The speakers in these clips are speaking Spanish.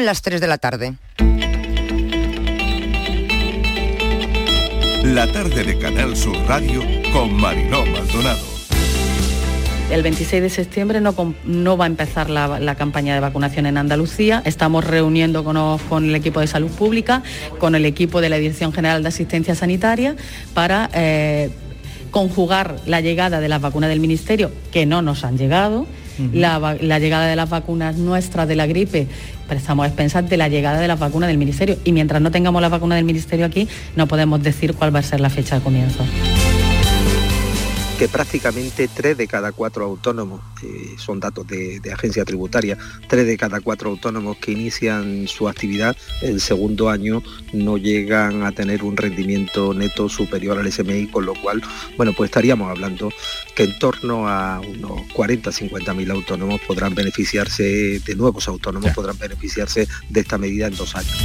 Las 3 de la tarde. La tarde de Canal Sur Radio con Mariló Maldonado. El 26 de septiembre no, va a empezar la, campaña de vacunación en Andalucía. Estamos reuniéndonos con el equipo de salud pública, con el equipo de la Dirección General de Asistencia Sanitaria para eh, conjugar la llegada de las vacunas del Ministerio, que no nos han llegado, la, llegada de las vacunas nuestras de la gripe, prestamos a expensas de la llegada de las vacunas del Ministerio. Y mientras no tengamos la vacuna del Ministerio aquí, no podemos decir cuál va a ser la fecha de comienzo que prácticamente tres de cada cuatro autónomos, eh, son datos de, agencia tributaria, tres de cada cuatro autónomos que inician su actividad el segundo año no llegan a tener un rendimiento neto superior al SMI, con lo cual, bueno, pues estaríamos hablando que en torno a unos 40, 50 mil autónomos podrán beneficiarse, de nuevos autónomos podrán beneficiarse de esta medida en dos años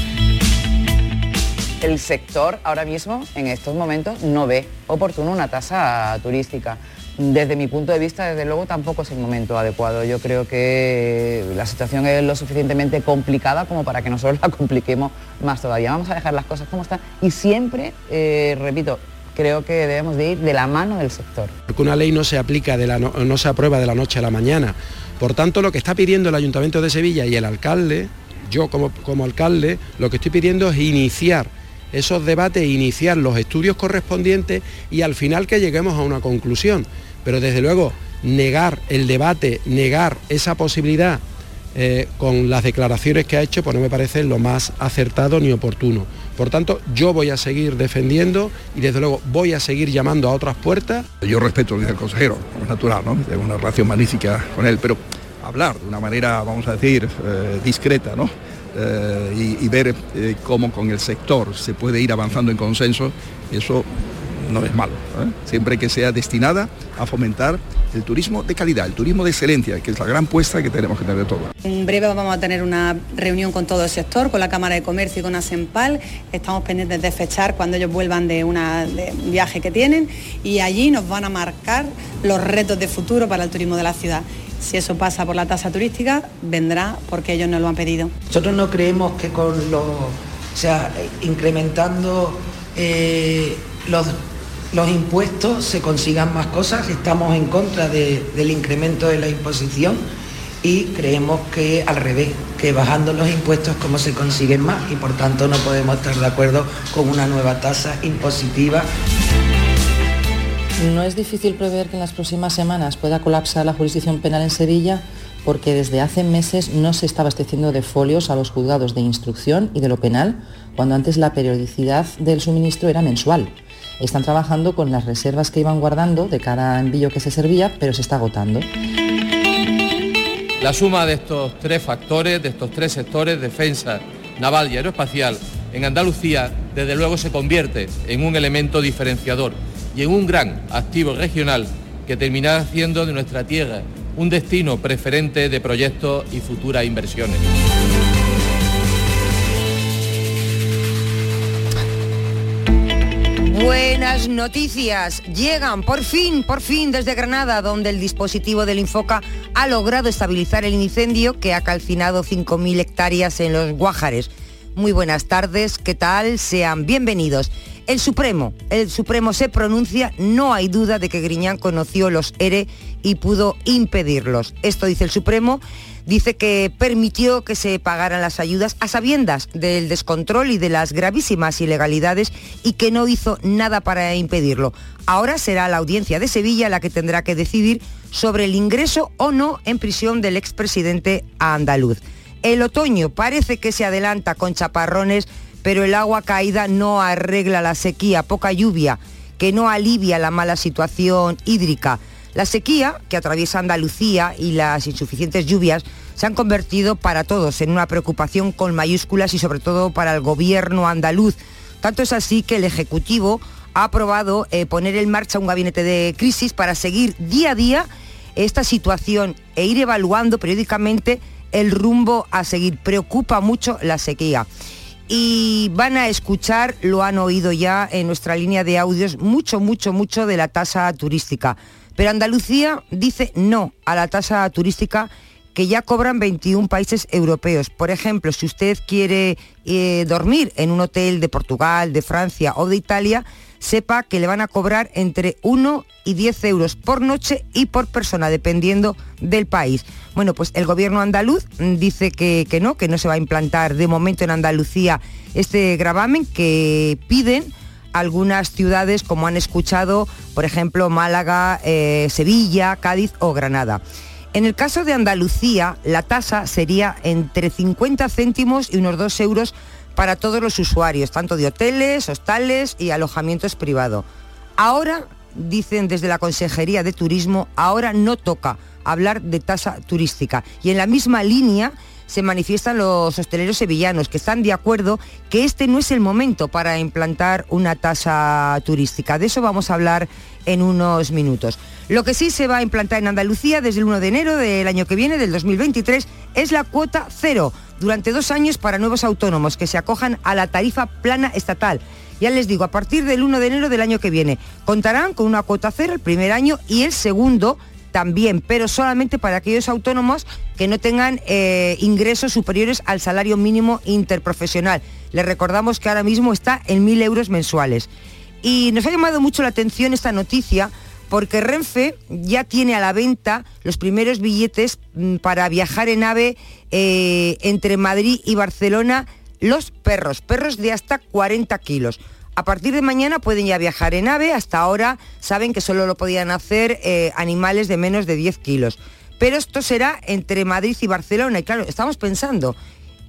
el sector ahora mismo, en estos momentos, no ve oportuno una tasa turística. Desde mi punto de vista, desde luego, tampoco es el momento adecuado. Yo creo que la situación es lo suficientemente complicada como para que nosotros la compliquemos más todavía. Vamos a dejar las cosas como están y siempre, eh, repito, creo que debemos de ir de la mano del sector. Porque una ley no se aplica, de la no, se aprueba de la noche a la mañana. Por tanto, lo que está pidiendo el Ayuntamiento de Sevilla y el alcalde, yo como, como alcalde, lo que estoy pidiendo es iniciar esos debates, iniciar los estudios correspondientes y al final que lleguemos a una conclusión. Pero desde luego, negar el debate, negar esa posibilidad eh, con las declaraciones que ha hecho, pues no me parece lo más acertado ni oportuno. Por tanto, yo voy a seguir defendiendo y desde luego voy a seguir llamando a otras puertas. Yo respeto lo consejero, es natural, ¿no? Tengo una relación magnífica con él, pero hablar de una manera, vamos a decir, eh, discreta, ¿no? Eh, y, ver eh, cómo con el sector se puede ir avanzando en consenso, eso no es malo, ¿eh? siempre que sea destinada a fomentar el turismo de calidad, el turismo de excelencia, que es la gran puesta que tenemos que tener de todo. En breve vamos a tener una reunión con todo el sector, con la Cámara de Comercio y con ASEMPAL. Estamos pendientes de fechar cuando ellos vuelvan de, una, de un viaje que tienen y allí nos van a marcar los retos de futuro para el turismo de la ciudad. Si eso pasa por la tasa turística, vendrá porque ellos no lo han pedido. Nosotros no creemos que con los, o sea, incrementando eh, los, los impuestos se consigan más cosas. Estamos en contra del incremento de la imposición y creemos que al revés, que bajando los impuestos como se consiguen más y por tanto no podemos estar de acuerdo con una nueva tasa impositiva. No es difícil prever que en las próximas semanas pueda colapsar la jurisdicción penal en Sevilla porque desde hace meses no se está abasteciendo de folios a los juzgados de instrucción y de lo penal, cuando antes la periodicidad del suministro era mensual. Están trabajando con las reservas que iban guardando de cada envío que se servía, pero se está agotando. La suma de estos tres factores, de estos tres sectores, defensa, naval y aeroespacial, en Andalucía, desde luego se convierte en un elemento diferenciador y en un gran activo regional que terminará haciendo de nuestra tierra un destino preferente de proyectos y futuras inversiones. Buenas noticias. Llegan por fin, por fin desde Granada, donde el dispositivo del Infoca ha logrado estabilizar el incendio que ha calcinado 5.000 hectáreas en los Guájares. Muy buenas tardes, ¿qué tal? Sean bienvenidos. El Supremo, el Supremo se pronuncia, no hay duda de que Griñán conoció los ERE y pudo impedirlos. Esto dice el Supremo, dice que permitió que se pagaran las ayudas a sabiendas del descontrol y de las gravísimas ilegalidades y que no hizo nada para impedirlo. Ahora será la audiencia de Sevilla la que tendrá que decidir sobre el ingreso o no en prisión del expresidente andaluz. El otoño parece que se adelanta con chaparrones, pero el agua caída no arregla la sequía, poca lluvia, que no alivia la mala situación hídrica. La sequía que atraviesa Andalucía y las insuficientes lluvias se han convertido para todos en una preocupación con mayúsculas y sobre todo para el gobierno andaluz. Tanto es así que el Ejecutivo ha aprobado eh, poner en marcha un gabinete de crisis para seguir día a día esta situación e ir evaluando periódicamente el rumbo a seguir. Preocupa mucho la sequía. Y van a escuchar, lo han oído ya en nuestra línea de audios, mucho, mucho, mucho de la tasa turística. Pero Andalucía dice no a la tasa turística que ya cobran 21 países europeos. Por ejemplo, si usted quiere eh, dormir en un hotel de Portugal, de Francia o de Italia, sepa que le van a cobrar entre 1 y 10 euros por noche y por persona, dependiendo del país. Bueno, pues el gobierno andaluz dice que, que no, que no se va a implantar de momento en Andalucía este gravamen que piden algunas ciudades, como han escuchado, por ejemplo, Málaga, eh, Sevilla, Cádiz o Granada. En el caso de Andalucía, la tasa sería entre 50 céntimos y unos 2 euros para todos los usuarios, tanto de hoteles, hostales y alojamientos privados. Ahora, dicen desde la Consejería de Turismo, ahora no toca hablar de tasa turística. Y en la misma línea se manifiestan los hosteleros sevillanos que están de acuerdo que este no es el momento para implantar una tasa turística. De eso vamos a hablar en unos minutos. Lo que sí se va a implantar en Andalucía desde el 1 de enero del año que viene, del 2023, es la cuota cero durante dos años para nuevos autónomos que se acojan a la tarifa plana estatal. Ya les digo, a partir del 1 de enero del año que viene contarán con una cuota cero el primer año y el segundo también, pero solamente para aquellos autónomos que no tengan eh, ingresos superiores al salario mínimo interprofesional. Les recordamos que ahora mismo está en 1.000 euros mensuales. Y nos ha llamado mucho la atención esta noticia porque Renfe ya tiene a la venta los primeros billetes mm, para viajar en AVE eh, entre Madrid y Barcelona, los perros, perros de hasta 40 kilos. A partir de mañana pueden ya viajar en AVE, hasta ahora saben que solo lo podían hacer eh, animales de menos de 10 kilos. Pero esto será entre Madrid y Barcelona, y claro, estamos pensando,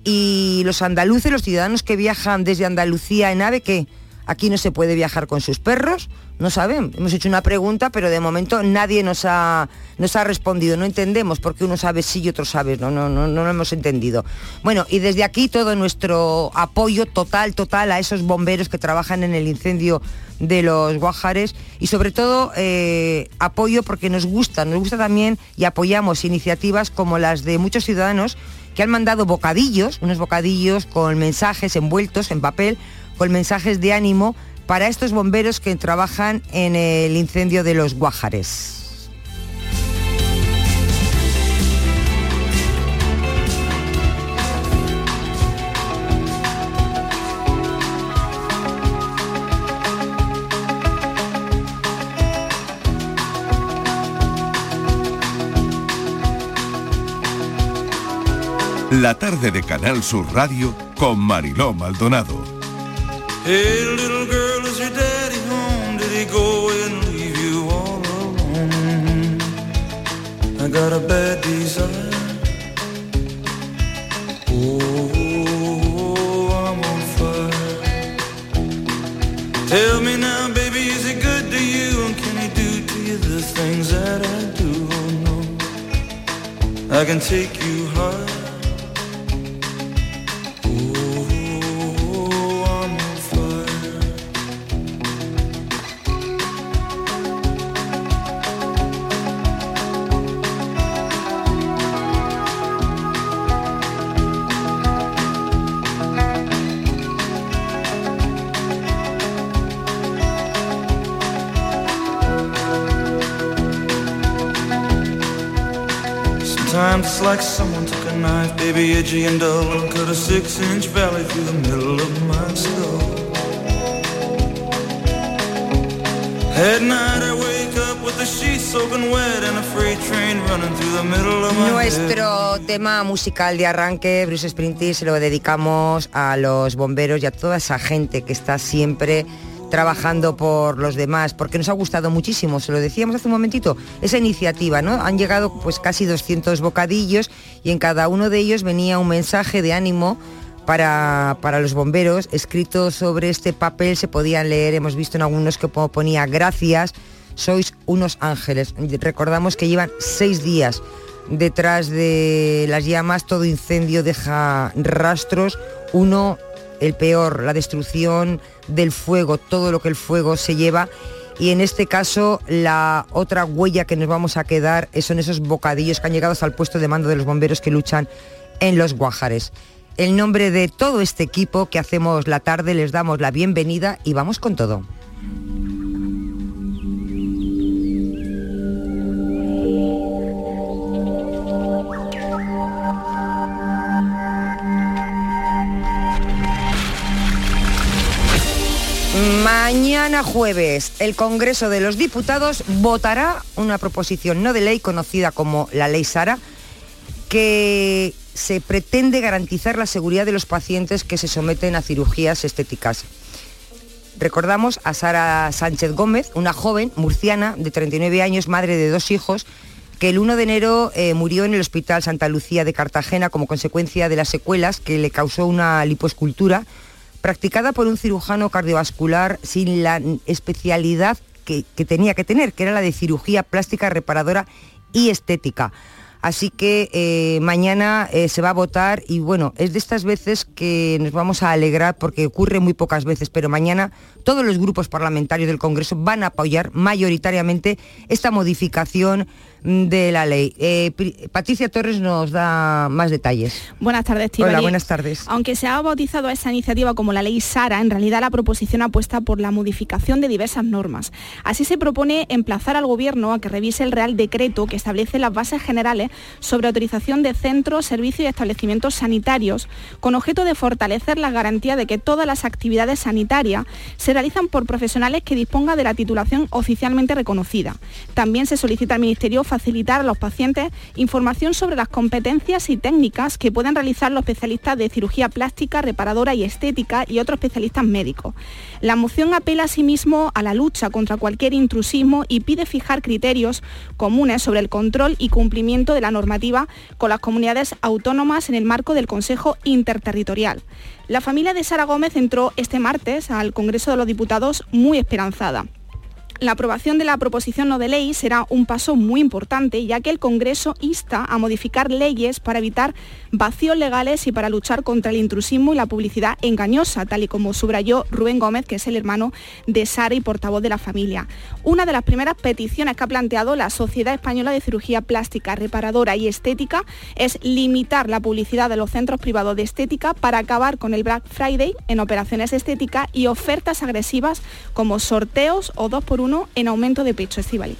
¿y los andaluces, los ciudadanos que viajan desde Andalucía en AVE, qué? Aquí no se puede viajar con sus perros, no saben. Hemos hecho una pregunta, pero de momento nadie nos ha, nos ha respondido. No entendemos por qué uno sabe sí y otro sabe. No, no, no, no lo hemos entendido. Bueno, y desde aquí todo nuestro apoyo total, total a esos bomberos que trabajan en el incendio de los Guajares y sobre todo eh, apoyo porque nos gusta, nos gusta también y apoyamos iniciativas como las de muchos ciudadanos que han mandado bocadillos, unos bocadillos con mensajes envueltos en papel con mensajes de ánimo para estos bomberos que trabajan en el incendio de los Guájares. La tarde de Canal Sur Radio con Mariló Maldonado. Hey, got a bad desire. Oh, I'm on fire. Tell me now, baby, is he good to you? And can he do to you the things that I do? Oh, no. I can take like someone took a knife, baby, edgy and dull, and cut a six-inch valley through the middle of my skull. At night I wake up with the sheets soaking wet and a freight train running through the middle of my. Nuestro tema musical de arranque, Bruce Springsteen, se lo dedicamos a los bomberos y a toda esa gente que está siempre trabajando por los demás, porque nos ha gustado muchísimo, se lo decíamos hace un momentito, esa iniciativa, ¿no? Han llegado pues casi 200 bocadillos y en cada uno de ellos venía un mensaje de ánimo para, para, los bomberos, escrito sobre este papel, se podían leer, hemos visto en algunos que ponía gracias, sois unos ángeles. Recordamos que llevan seis días detrás de las llamas, todo incendio deja rastros, uno el peor, la destrucción del fuego, todo lo que el fuego se lleva. Y en este caso, la otra huella que nos vamos a quedar son esos bocadillos que han llegado hasta el puesto de mando de los bomberos que luchan en los Guajares. En nombre de todo este equipo que hacemos la tarde, les damos la bienvenida y vamos con todo. Mañana jueves, el Congreso de los Diputados votará una proposición no de ley conocida como la Ley Sara, que se pretende garantizar la seguridad de los pacientes que se someten a cirugías estéticas. Recordamos a Sara Sánchez Gómez, una joven murciana de 39 años, madre de dos hijos, que el 1 de enero eh, murió en el Hospital Santa Lucía de Cartagena como consecuencia de las secuelas que le causó una lipoescultura practicada por un cirujano cardiovascular sin la especialidad que, tenía que tener, que era la de cirugía plástica reparadora y estética. Así que eh, mañana eh, se va a votar y bueno, es de estas veces que nos vamos a alegrar porque ocurre muy pocas veces, pero mañana todos los grupos parlamentarios del Congreso van a apoyar mayoritariamente esta modificación de la ley. Eh, Patricia Torres nos da más detalles. Buenas tardes, Estíbaliz. Hola, buenas tardes. Aunque se ha bautizado a esa iniciativa como la ley Sara, en realidad la proposición apuesta por la modificación de diversas normas. Así se propone emplazar al Gobierno a que revise el Real Decreto que establece las bases generales sobre autorización de centros, servicios y establecimientos sanitarios, con objeto de fortalecer la garantía de que todas las actividades sanitarias se realizan por profesionales que dispongan de la titulación oficialmente reconocida. También se solicita al Ministerio facilitar a los pacientes información sobre las competencias y técnicas que pueden realizar los especialistas de cirugía plástica, reparadora y estética y otros especialistas médicos. La moción apela asimismo a la lucha contra cualquier intrusismo y pide fijar criterios comunes sobre el control y cumplimiento de la normativa con las comunidades autónomas en el marco del Consejo Interterritorial. La familia de Sara Gómez entró este martes al Congreso de los Diputados muy esperanzada. La aprobación de la proposición no de ley será un paso muy importante, ya que el Congreso insta a modificar leyes para evitar vacíos legales y para luchar contra el intrusismo y la publicidad engañosa, tal y como subrayó Rubén Gómez, que es el hermano de Sara y portavoz de la familia. Una de las primeras peticiones que ha planteado la Sociedad Española de Cirugía Plástica, Reparadora y Estética es limitar la publicidad de los centros privados de estética para acabar con el Black Friday en operaciones estéticas y ofertas agresivas como sorteos o dos por uno en aumento de pecho estivali.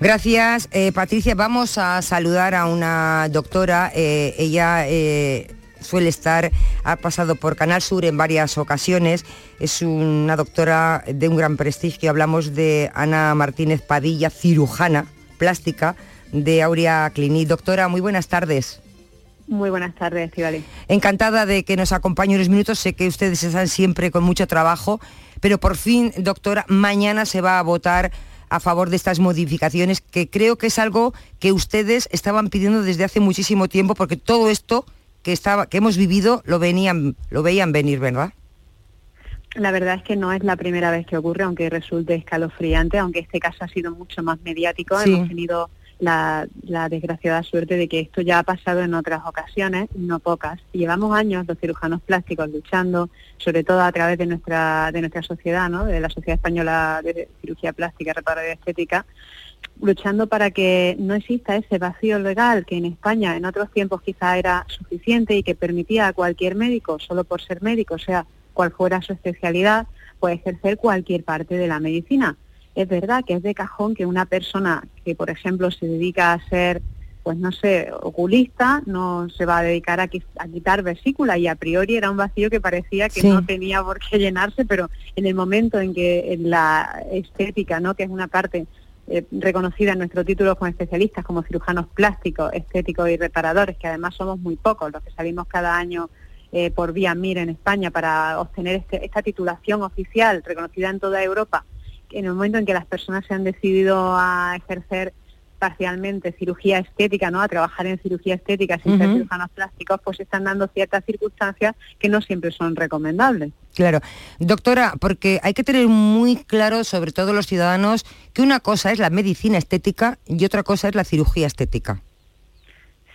Gracias, eh, Patricia. Vamos a saludar a una doctora. eh, ella eh, suele estar, ha pasado por Canal Sur en varias ocasiones. Es una doctora de un gran prestigio. Hablamos de Ana Martínez Padilla, cirujana plástica de Aurea Clinic. Doctora, muy buenas tardes. Muy buenas tardes, Estivali. Encantada de que nos acompañe unos minutos. Sé que ustedes están siempre con mucho trabajo, pero por fin, doctora, mañana se va a votar a favor de estas modificaciones, que creo que es algo que ustedes estaban pidiendo desde hace muchísimo tiempo, porque todo esto que, estaba, que hemos vivido lo, venían, lo veían venir, ¿verdad? La verdad es que no es la primera vez que ocurre, aunque resulte escalofriante, aunque este caso ha sido mucho más mediático. Sí. Hemos tenido la, la desgraciada suerte de que esto ya ha pasado en otras ocasiones, no pocas. Llevamos años los cirujanos plásticos luchando, sobre todo a través de nuestra, de nuestra sociedad, ¿no? de la Sociedad Española de Cirugía Plástica, Reparadora y Estética, luchando para que no exista ese vacío legal que en España en otros tiempos quizá era suficiente y que permitía a cualquier médico, solo por ser médico, sea cual fuera su especialidad, pues ejercer cualquier parte de la medicina. Es verdad que es de cajón que una persona que, por ejemplo, se dedica a ser, pues no sé, oculista, no se va a dedicar a, a quitar vesícula y a priori era un vacío que parecía que Sí. no tenía por qué llenarse, pero en el momento en que en la estética, ¿no? que es una parte eh, reconocida en nuestro título como especialistas, como cirujanos plásticos, estéticos y reparadores, que además somos muy pocos los que salimos cada año eh, por vía MIR en España para obtener este- esta titulación oficial reconocida en toda Europa, en el momento en que las personas se han decidido a ejercer parcialmente cirugía estética, ¿no? A trabajar en cirugía estética sin ser cirujanos plásticos, pues se están dando ciertas circunstancias que no siempre son recomendables. Claro. Doctora, porque hay que tener muy claro, sobre todo los ciudadanos, que una cosa es la medicina estética y otra cosa es la cirugía estética.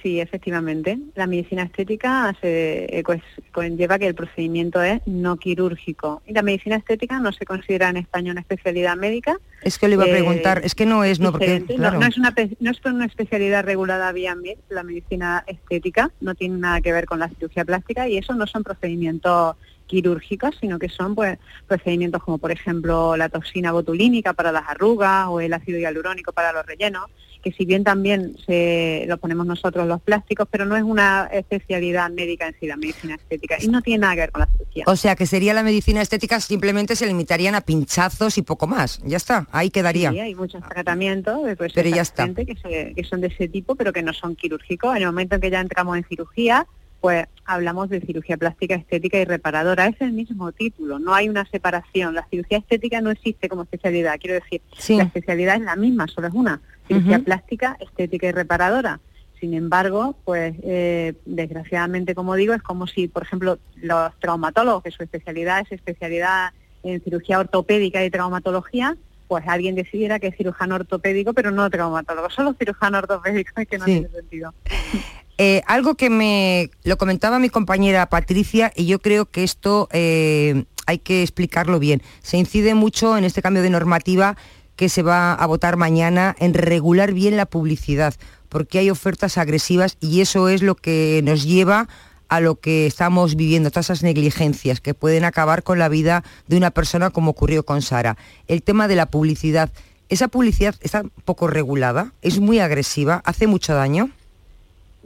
Sí, efectivamente. La medicina estética se, eh, pues, conlleva que el procedimiento es no quirúrgico. Y la medicina estética no se considera en España una especialidad médica. Es que le iba a Eh, preguntar, es que no es, no, porque. No- claro. no, es una, no es una especialidad regulada vía MIR, la medicina estética, no tiene nada que ver con la cirugía plástica y eso no son procedimientos quirúrgicos, sino que son pues procedimientos como por ejemplo la toxina botulínica para las arrugas o el ácido hialurónico para los rellenos, que si bien también se lo ponemos nosotros los plásticos, pero no es una especialidad médica en sí, la medicina estética, y no tiene nada que ver con la cirugía. O sea, que sería la medicina estética, simplemente se limitarían a pinchazos y poco más. Ya está, ahí quedaría. Sí, hay muchos tratamientos de pues, Pero ya está. gente que, se- que son de ese tipo, pero que no son quirúrgicos. En el momento en que ya entramos en cirugía, pues hablamos de cirugía plástica, estética y reparadora. Es el mismo título, no hay una separación. La cirugía estética no existe como especialidad. Quiero decir, Sí. la especialidad es la misma, solo es una. Cirugía plástica, estética y reparadora. Sin embargo, pues eh, desgraciadamente, como digo, es como si, por ejemplo, los traumatólogos, que su especialidad es especialidad en cirugía ortopédica y traumatología, pues alguien decidiera que es cirujano ortopédico, pero no traumatólogo, solo cirujano ortopédico, es que no Sí. tiene sentido. Eh, algo que me lo comentaba mi compañera Patricia y yo creo que esto eh, hay que explicarlo bien. Se incide mucho en este cambio de normativa que se va a votar mañana en regular bien la publicidad, porque hay ofertas agresivas y eso es lo que nos lleva a lo que estamos viviendo, todas esas negligencias que pueden acabar con la vida de una persona como ocurrió con Sara. El tema de la publicidad, esa publicidad está poco regulada, es muy agresiva, hace mucho daño.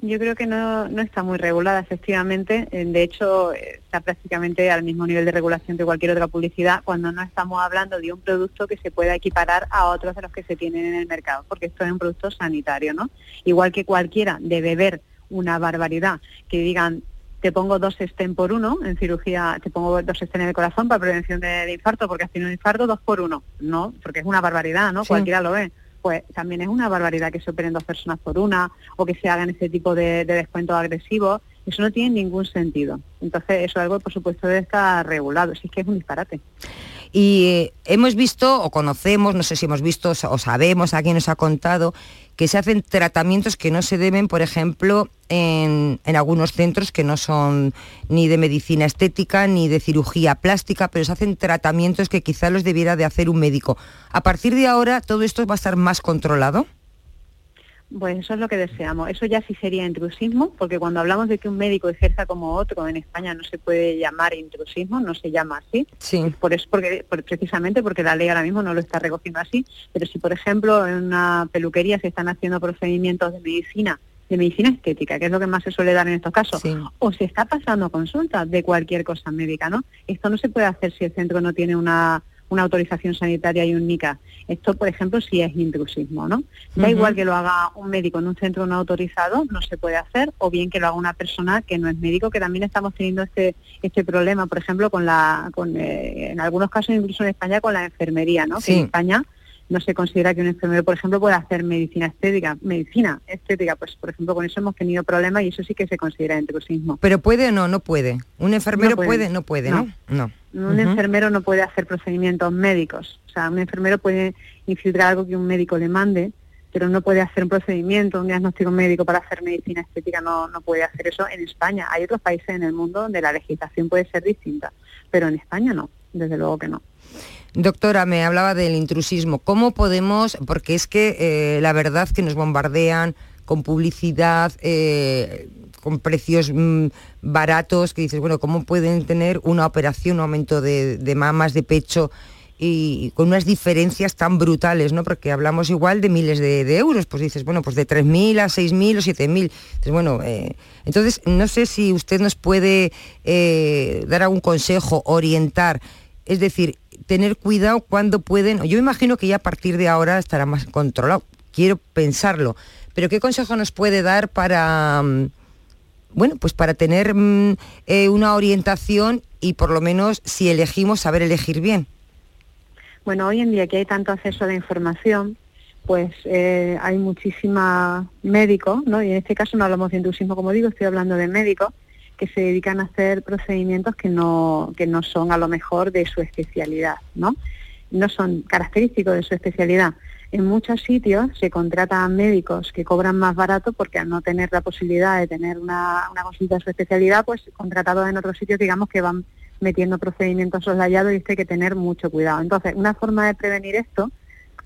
Yo creo que no, no está muy regulada, efectivamente. Eh, De hecho, eh, está prácticamente al mismo nivel de regulación que cualquier otra publicidad cuando no estamos hablando de un producto que se pueda equiparar a otros de los que se tienen en el mercado, porque esto es un producto sanitario, ¿no? Igual que cualquiera de beber una barbaridad, que digan, te pongo dos estén por uno, en cirugía te pongo dos estén en el corazón para prevención de, de infarto, porque has tenido un infarto, dos por uno. No, porque es una barbaridad, ¿no? Sí. Cualquiera lo ve pues también es una barbaridad que se operen dos personas por una o que se hagan ese tipo de, de descuentos agresivos. Eso no tiene ningún sentido. Entonces, eso es algo, por supuesto, debe estar regulado. Si es que es un disparate. Y hemos visto o conocemos, no sé si hemos visto o sabemos, alguien nos ha contado, que se hacen tratamientos que no se deben, por ejemplo, en, en algunos centros que no son ni de medicina estética ni de cirugía plástica, pero se hacen tratamientos que quizá los debiera de hacer un médico. A partir de ahora, todo esto va a estar más controlado. Pues eso es lo que deseamos. Eso ya sí sería intrusismo, porque cuando hablamos de que un médico ejerza como otro en España no se puede llamar intrusismo, no se llama así. Sí. Por eso, porque, por- precisamente porque la ley ahora mismo no lo está recogiendo así. Pero si, por ejemplo, en una peluquería se están haciendo procedimientos de medicina, de medicina estética, que es lo que más se suele dar en estos casos, o se está pasando consultas de cualquier cosa médica, ¿no? Esto no se puede hacer si el centro no tiene una, una autorización sanitaria y un NICA. Esto, por ejemplo, sí es intrusismo, ¿no? Da igual que lo haga un médico en un centro no autorizado, no se puede hacer, o bien que lo haga una persona que no es médico, que también estamos teniendo este este problema, por ejemplo, con la, con, eh, en algunos casos incluso en España con la enfermería, ¿no? Sí. Que en España no se considera que un enfermero, por ejemplo, pueda hacer medicina estética. Medicina estética, pues por ejemplo, con eso hemos tenido problemas y eso sí que se considera intrusismo. Pero puede o no, no puede. Un enfermero No puede. puede, no puede, ¿no? No. Un enfermero no puede hacer procedimientos médicos. O sea, un enfermero puede infiltrar algo que un médico le mande, pero no puede hacer un procedimiento, un diagnóstico médico para hacer medicina estética, no, no puede hacer eso en España. Hay otros países en el mundo donde la legislación puede ser distinta, pero en España no, desde luego que no. Doctora, me hablaba del intrusismo. ¿Cómo podemos, porque es que eh, la verdad que nos bombardean con publicidad, eh, con precios mm, baratos, que dices, bueno, ¿cómo pueden tener una operación, un aumento de, mamas, de pecho? Y, con unas diferencias tan brutales, ¿no? Porque hablamos igual de miles de, euros, pues dices, bueno, pues de 3.000 a 6.000 o 7.000. Entonces, bueno, eh, entonces no sé si usted nos puede dar algún consejo, orientar, es decir, tener cuidado cuando pueden, yo imagino que ya a partir de ahora estará más controlado, quiero pensarlo, pero ¿qué consejo nos puede dar para, mm, bueno, pues para tener mm, eh, una orientación y por lo menos si elegimos saber elegir bien? Bueno, hoy en día que hay tanto acceso a la información, pues eh, hay muchísimas médicos, ¿no? Y en este caso no hablamos de intrusismo, como digo, estoy hablando de médicos que se dedican a hacer procedimientos que no, que no son a lo mejor de su especialidad, ¿no? No son característicos de su especialidad. En muchos sitios se contratan médicos que cobran más barato porque al no tener la posibilidad de tener una, una consulta de su especialidad, pues contratados en otros sitios, digamos que van metiendo procedimientos soslayados y esto hay que tener mucho cuidado. Entonces, una forma de prevenir esto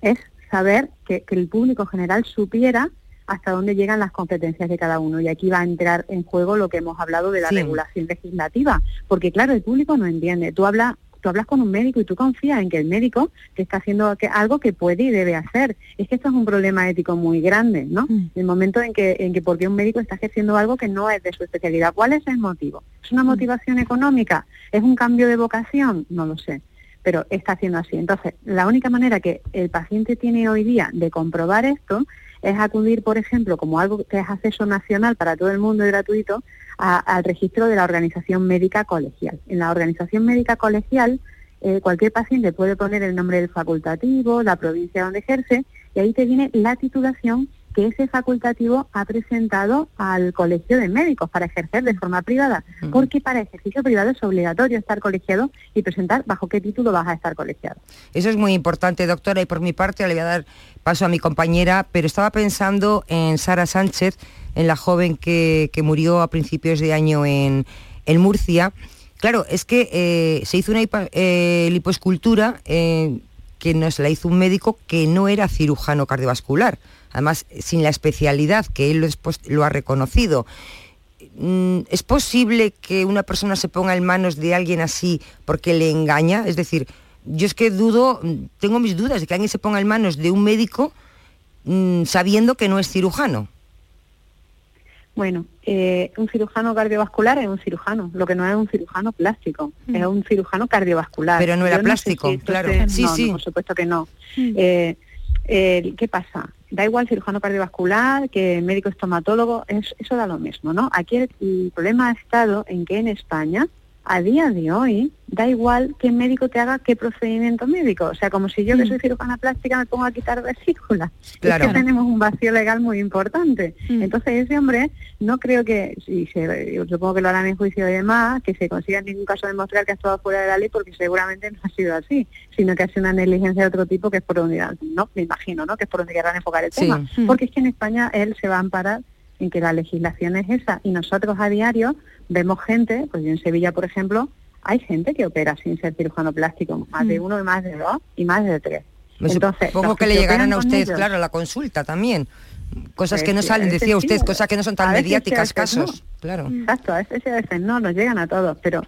es saber que el público general supiera hasta dónde llegan las competencias de cada uno. Y aquí va a entrar en juego lo que hemos hablado de la Sí. regulación legislativa, porque claro, el público no entiende. Tú hablas tú hablas con un médico y tú confías en que el médico te está haciendo que- algo que puede y debe hacer. Es que esto es un problema ético muy grande, ¿no? El momento en que, en que porque un médico está ejerciendo algo que no es de su especialidad. ¿Cuál es el motivo? ¿Es una motivación económica? ¿Es un cambio de vocación? No lo sé pero está haciendo así. Entonces, la única manera que el paciente tiene hoy día de comprobar esto es acudir, por ejemplo, como algo que es acceso nacional para todo el mundo y gratuito, al registro de la organización médica colegial. En la organización médica colegial, eh, cualquier paciente puede poner el nombre del facultativo, la provincia donde ejerce, y ahí te viene la titulación que ese facultativo ha presentado al colegio de médicos para ejercer de forma privada, porque para ejercicio privado es obligatorio estar colegiado y presentar bajo qué título vas a estar colegiado. Eso es muy importante, doctora, y por mi parte le voy a dar paso a mi compañera, pero estaba pensando en Sara Sánchez, en la joven que, que murió a principios de año en, en Murcia. Claro, es que eh, se hizo una eh, lipoescultura eh, que nos la hizo un médico que no era cirujano cardiovascular, además sin la especialidad que él lo ha reconocido. Mm, ¿Es posible que una persona se ponga en manos de alguien así porque le engaña? Es decir, yo es que dudo, mm, tengo mis dudas de que alguien se ponga en manos de un médico mm, sabiendo que no es cirujano. Bueno, eh, un cirujano cardiovascular es un cirujano, lo que no es un cirujano plástico, es un cirujano cardiovascular. Pero no era Yo sé plástico, claro. Sí, no, no, sí. por supuesto que no. Eh, eh, ¿Qué pasa? Da igual cirujano cardiovascular que médico estomatólogo, es- eso da lo mismo, ¿no? Aquí el, el problema ha estado en que en España, a día de hoy, da igual qué médico te haga qué procedimiento médico. O sea, como si yo que soy cirujana plástica me pongo a quitar vesículas. Claro. Es que tenemos un vacío legal muy importante. Entonces ese hombre no creo que, y se, yo supongo que lo harán en juicio y demás, que se consiga en ningún caso demostrar que ha estado fuera de la ley porque seguramente no ha sido así, sino que ha sido una negligencia de otro tipo que es por donde, no, me imagino, ¿no? Que es por donde querrán enfocar el Sí. tema. Mm. Porque es que en España él se va a amparar en que la legislación es esa y nosotros a diario vemos gente, pues yo en Sevilla, por ejemplo, hay gente que opera sin ser cirujano plástico, más de Mm. uno, y más de dos y más de tres. Me Entonces, supongo que le llegarán a usted, ellos- claro, la consulta también. Cosas Pues que no a salen, decía sí, usted, cosas que no son tan veces mediáticas, no. casos. Claro. Exacto, a veces a veces no, nos llegan a todos, pero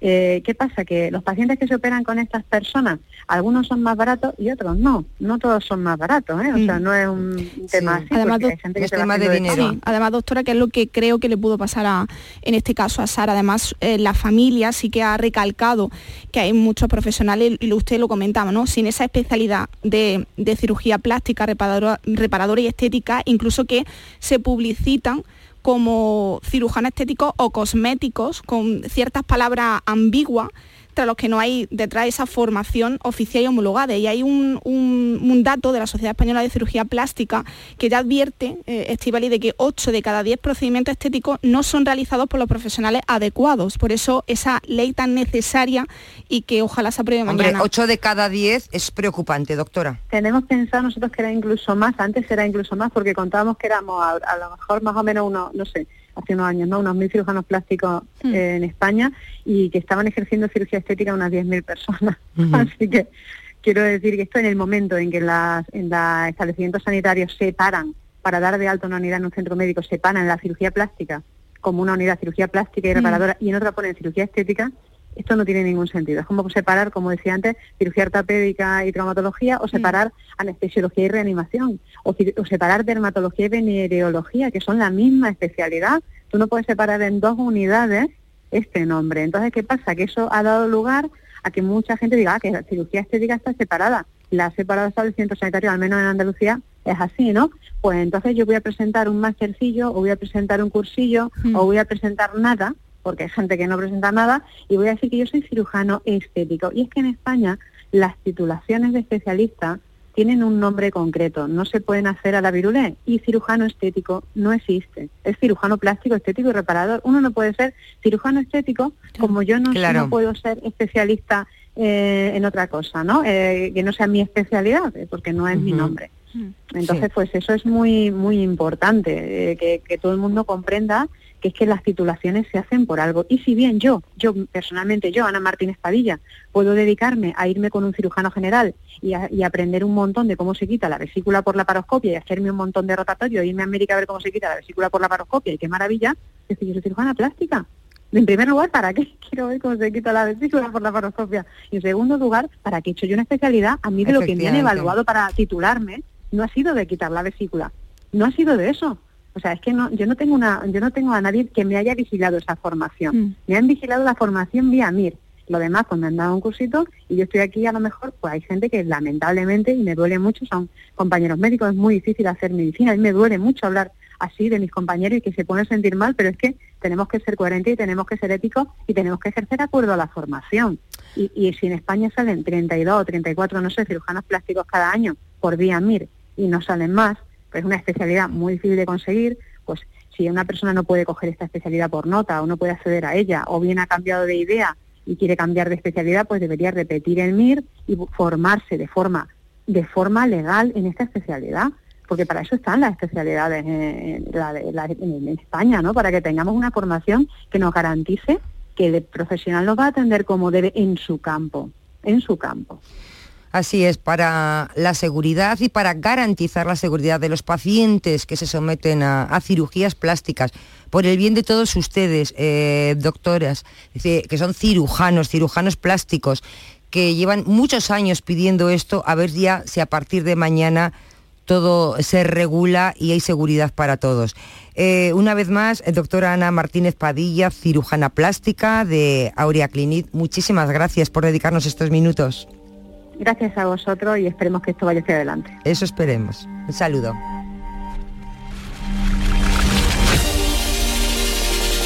eh, ¿qué pasa? Que los pacientes que se operan con estas personas, algunos son más baratos y otros no, no todos son más baratos, ¿eh? o sea, no es un tema así, Además, hay gente que se va haciendo todo. Sí, además, doctora, que es lo que creo que le pudo pasar a, en este caso a Sara. Además, eh, la familia sí que ha recalcado que hay muchos profesionales, y usted lo comentaba, ¿no? Sin esa especialidad de, de cirugía plástica, reparadora, reparadora y estética, incluso que se publicitan como cirujanos estéticos o cosméticos con ciertas palabras ambiguas tras los que no hay detrás esa formación oficial y homologada. Y hay un, un- un dato de la Sociedad Española de Cirugía Plástica que ya advierte, eh, Estivali, de que 8 de cada 10 procedimientos estéticos no son realizados por los profesionales adecuados. Por eso esa ley tan necesaria y que ojalá se apruebe Hombre, mañana. 8 de cada 10 es preocupante, doctora. Tenemos pensado nosotros que era incluso más, antes era incluso más porque contábamos que éramos a, a lo mejor más o menos unos, no sé, hace unos años, ¿no? Unos mil cirujanos plásticos eh, en España y que estaban ejerciendo cirugía estética unas 10.000 personas. Así que quiero decir que esto en el momento en que las, en los establecimientos sanitarios se paran para dar de alta una unidad en un centro médico, se paran la cirugía plástica como una unidad de cirugía plástica y Mm. reparadora y en otra ponen cirugía estética, esto no tiene ningún sentido. Es como separar, como decía antes, cirugía ortopédica y traumatología o separar anestesiología y reanimación o, separar dermatología y venereología, que son la misma especialidad. Tú no puedes separar en dos unidades este nombre. Entonces, ¿qué pasa? Que eso ha dado lugar a que mucha gente diga ah, que la cirugía estética está separada. La ha separado el establecimiento sanitario, al menos en Andalucía, es así, ¿no? Pues entonces yo voy a presentar un mastercillo, o voy a presentar un cursillo, o voy a presentar nada, porque hay gente que no presenta nada, y voy a decir que yo soy cirujano estético. Y es que en España las titulaciones de especialista tienen un nombre concreto, no se pueden hacer a la virulé y cirujano estético no existe. Es cirujano plástico, estético y reparador. Uno no puede ser cirujano estético como yo no, Claro. no puedo ser especialista eh, en otra cosa, ¿no? Eh, que no sea mi especialidad, eh, porque no es mi nombre. Entonces, pues eso es muy muy importante, eh, que, que todo el mundo comprenda que es que las titulaciones se hacen por algo. Y si bien yo, yo personalmente, yo, Ana Martínez Padilla, puedo dedicarme a irme con un cirujano general y, a- y aprender un montón de cómo se quita la vesícula por la paroscopia y hacerme un montón de rotatorio, irme a América a ver cómo se quita la vesícula por la paroscopia y qué maravilla, es que yo soy cirujana plástica. En primer lugar, ¿para qué quiero ver cómo se quita la vesícula por la paroscopia? Y en segundo lugar, ¿para qué he hecho yo una especialidad? A mí de lo que me han evaluado para titularme no ha sido de quitar la vesícula, no ha sido de eso. O sea, es que no, yo no tengo una, yo no tengo a nadie que me haya vigilado esa formación. Me han vigilado la formación vía MIR. Lo demás, pues me han dado un cursito y yo estoy aquí a lo mejor, pues hay gente que lamentablemente, y me duele mucho, son compañeros médicos, es muy difícil hacer medicina, a mí me duele mucho hablar así de mis compañeros y que se pueden sentir mal, pero es que tenemos que ser coherentes y tenemos que ser éticos y tenemos que ejercer acuerdo a la formación. Y, y si en España salen 32 o 34, no sé, cirujanos plásticos cada año por vía MIR y no salen más, pues es una especialidad muy difícil de conseguir, pues si una persona no puede coger esta especialidad por nota o no puede acceder a ella o bien ha cambiado de idea y quiere cambiar de especialidad, pues debería repetir el MIR y formarse de forma de forma legal en esta especialidad, porque para eso están las especialidades en España, ¿no? Para que tengamos una formación que nos garantice que el profesional nos va a atender como debe en su campo, en su campo. Así es, para la seguridad y para garantizar la seguridad de los pacientes que se someten a, cirugías plásticas, por el bien de todos ustedes, eh, doctoras, que son cirujanos, cirujanos plásticos, que llevan muchos años pidiendo esto, a ver ya si a partir de mañana todo se regula y hay seguridad para todos. Eh, una vez más, doctora Ana Martínez Padilla, cirujana plástica de Aurea Clinic, muchísimas gracias por dedicarnos estos minutos. Gracias a vosotros y esperemos que esto vaya hacia adelante. Eso esperemos. Un saludo.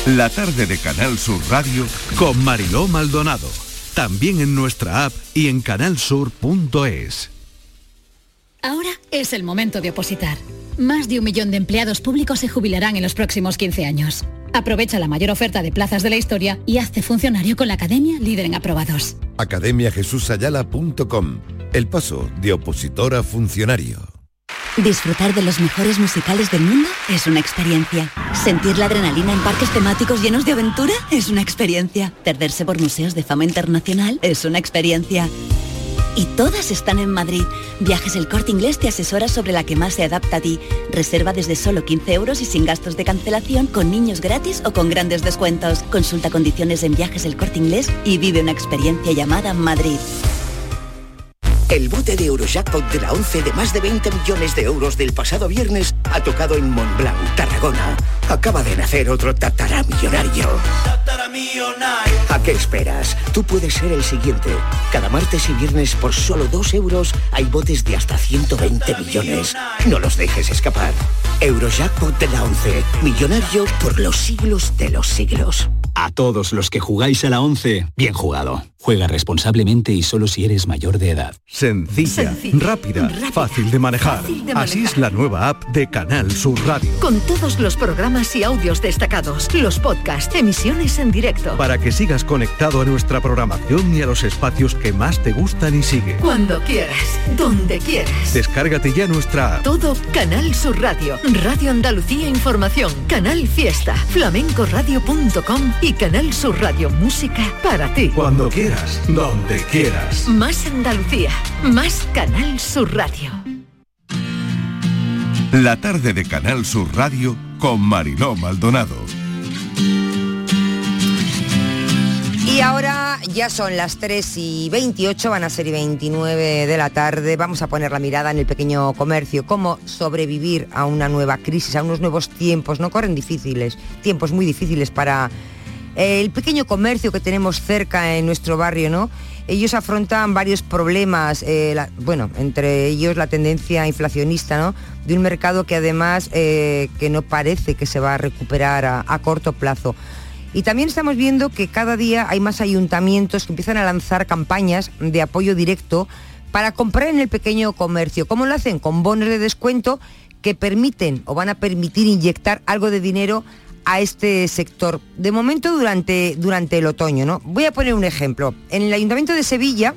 La tarde de Canal Sur Radio Con Mariló Maldonado. También en nuestra app y en canalsur.es. Ahora es el momento de opositar. Más de un millón de empleados públicos se jubilarán en los próximos 15 años. Aprovecha la mayor oferta de plazas de la historia y hazte funcionario con la Academia Líder en Aprobados. academiajesusayala.com. El paso de opositor a funcionario. Disfrutar de los mejores musicales del mundo es una experiencia. Sentir la adrenalina en parques temáticos llenos de aventura es una experiencia. Perderse por museos de fama internacional es una experiencia. Y todas están en Madrid. Viajes El Corte Inglés te asesora sobre la que más se adapta a ti. Reserva desde solo 15 euros y sin gastos de cancelación, con niños gratis o con grandes descuentos. Consulta condiciones en Viajes El Corte Inglés y vive una experiencia llamada Madrid. El bote de Eurojackpot de la 11 de más de 20 millones de euros del pasado viernes ha tocado en Montblanc, Tarragona. Acaba de nacer otro tataramillonario. ¿A qué esperas? Tú puedes ser el siguiente. Cada martes y viernes por solo 2 euros hay botes de hasta 120 millones. No los dejes escapar. Eurojackpot de la 11. Millonario por los siglos de los siglos. A todos los que jugáis a la 11, bien jugado. Juega responsablemente y solo si eres mayor de edad. Sencilla, Sencilla, rápida, rápida, fácil de manejar. fácil de Así es la nueva app de Canal Sur Radio. Con todos los programas y audios destacados, los podcasts, emisiones en directo. Para que sigas conectado a nuestra programación y a los espacios que más te gustan y sigue. Cuando quieras, donde quieras. Descárgate ya nuestra app. Todo Canal Sur Radio, Radio Andalucía Información, Canal Fiesta, flamencoradio.com y Canal Sur Radio Música para ti. Cuando quieras, donde quieras. Más Andalucía, más Canal Sur Radio. La tarde de Canal Sur Radio con Mariló Maldonado. Y ahora ya son las 3 y 28, van a ser y 29 de la tarde. Vamos a poner la mirada en el pequeño comercio, cómo sobrevivir a una nueva crisis, a unos nuevos tiempos. No corren difíciles, tiempos muy difíciles para eh, el pequeño comercio que tenemos cerca en nuestro barrio, ¿no? Ellos afrontan varios problemas, eh, bueno, entre ellos la tendencia inflacionista, ¿no? De un mercado que además eh, que no parece que se va a recuperar a corto plazo. Y también estamos viendo que cada día hay más ayuntamientos que empiezan a lanzar campañas de apoyo directo para comprar en el pequeño comercio. ¿Cómo lo hacen? Con bonos de descuento que permiten o van a permitir inyectar algo de dinero a este sector. De momento durante, durante el otoño, ¿no? Voy a poner un ejemplo. En el Ayuntamiento de Sevilla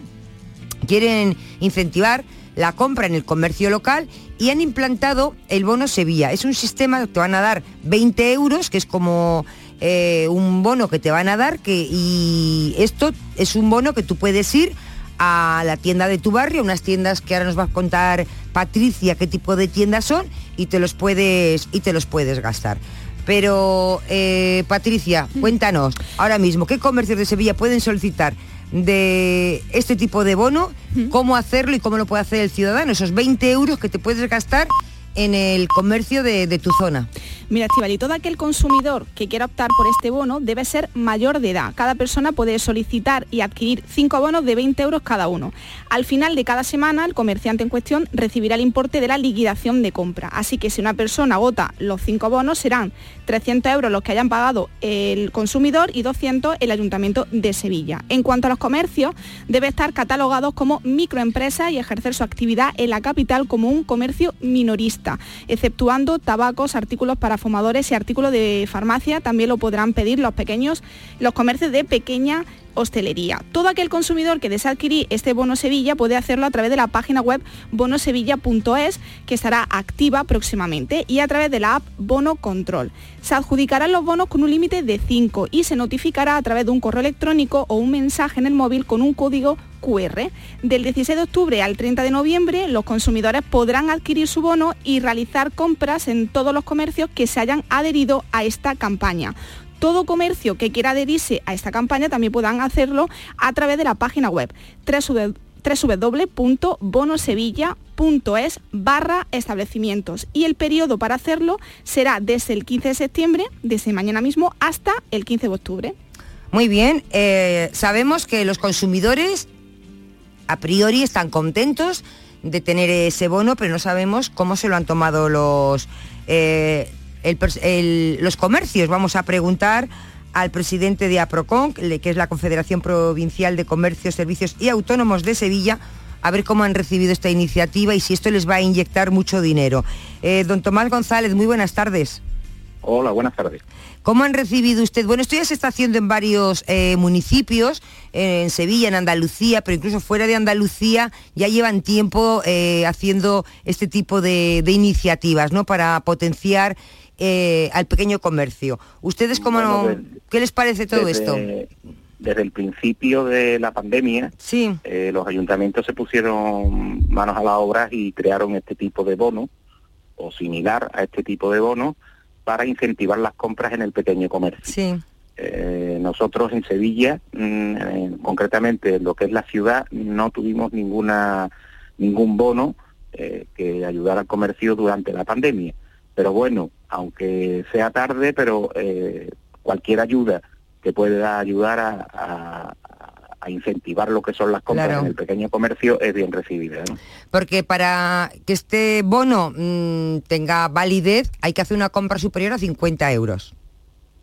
quieren incentivar la compra en el comercio local y han implantado el bono Sevilla. Es un sistema que te van a dar 20 euros, que es como eh, un bono que te van a dar, que, y esto es un bono que tú puedes ir a la tienda de tu barrio, unas tiendas que ahora nos va a contar Patricia qué tipo de tiendas son y te los puedes y te los puedes gastar. Pero eh, Patricia, cuéntanos ahora mismo qué comercios de Sevilla pueden solicitar de este tipo de bono, cómo hacerlo y cómo lo puede hacer el ciudadano, esos 20 euros que te puedes gastar en el comercio de, tu zona. Mira, Estivali, todo aquel consumidor que quiera optar por este bono debe ser mayor de edad. Cada persona puede solicitar y adquirir cinco bonos de 20 euros cada uno. Al final de cada semana, el comerciante en cuestión recibirá el importe de la liquidación de compra. Así que si una persona agota los cinco bonos, serán 300 euros los que hayan pagado el consumidor y 200 el Ayuntamiento de Sevilla. En cuanto a los comercios, debe estar catalogados como microempresa y ejercer su actividad en la capital como un comercio minorista, exceptuando tabacos, artículos para fumadores y artículos de farmacia también lo podrán pedir los pequeños, los comercios de pequeña hostelería. Todo aquel consumidor que desee adquirir este bono Sevilla puede hacerlo a través de la página web bonosevilla.es que estará activa próximamente y a través de la app Bono Control. Se adjudicarán los bonos con un límite de 5 y se notificará a través de un correo electrónico o un mensaje en el móvil con un código QR. Del 16 de octubre al 30 de noviembre los consumidores podrán adquirir su bono y realizar compras en todos los comercios que se hayan adherido a esta campaña todo comercio que quiera adherirse a esta campaña también puedan hacerlo a través de la página web www.bonosevilla.es barra establecimientos y el periodo para hacerlo será desde el 15 de septiembre, desde mañana mismo, hasta el 15 de octubre. Muy bien, eh, sabemos que los consumidores a priori están contentos de tener ese bono, pero no sabemos cómo se lo han tomado los, eh, el pers- el- los comercios. Vamos a preguntar al presidente de APROCON, que es la Confederación Provincial de Comercios, Servicios y Autónomos de Sevilla, a ver cómo han recibido esta iniciativa y si esto les va a inyectar mucho dinero. Eh, don Tomás González, muy buenas tardes. Hola, buenas tardes. ¿Cómo han recibido usted? Bueno, esto ya se está haciendo en varios eh, municipios, eh, en Sevilla, en Andalucía, pero incluso fuera de Andalucía ya llevan tiempo eh, haciendo este tipo de, de iniciativas, ¿no? Para potenciar eh, al pequeño comercio. ¿Ustedes cómo Bueno, de- qué les parece todo desde, esto? Desde el principio de la pandemia, Sí. eh, los ayuntamientos se pusieron manos a la obra y crearon este tipo de bono, o similar a este tipo de bono, para incentivar las compras en el pequeño comercio. Sí. Eh, nosotros en Sevilla, mm, eh, concretamente en lo que es la ciudad, no tuvimos ninguna ningún bono eh, que ayudara al comercio durante la pandemia. Pero bueno, aunque sea tarde, pero eh, cualquier ayuda que pueda ayudar a, a- a incentivar lo que son las compras Claro. en el pequeño comercio es bien recibida. ¿no? Porque para que este bono mm, tenga validez hay que hacer una compra superior a 50 euros.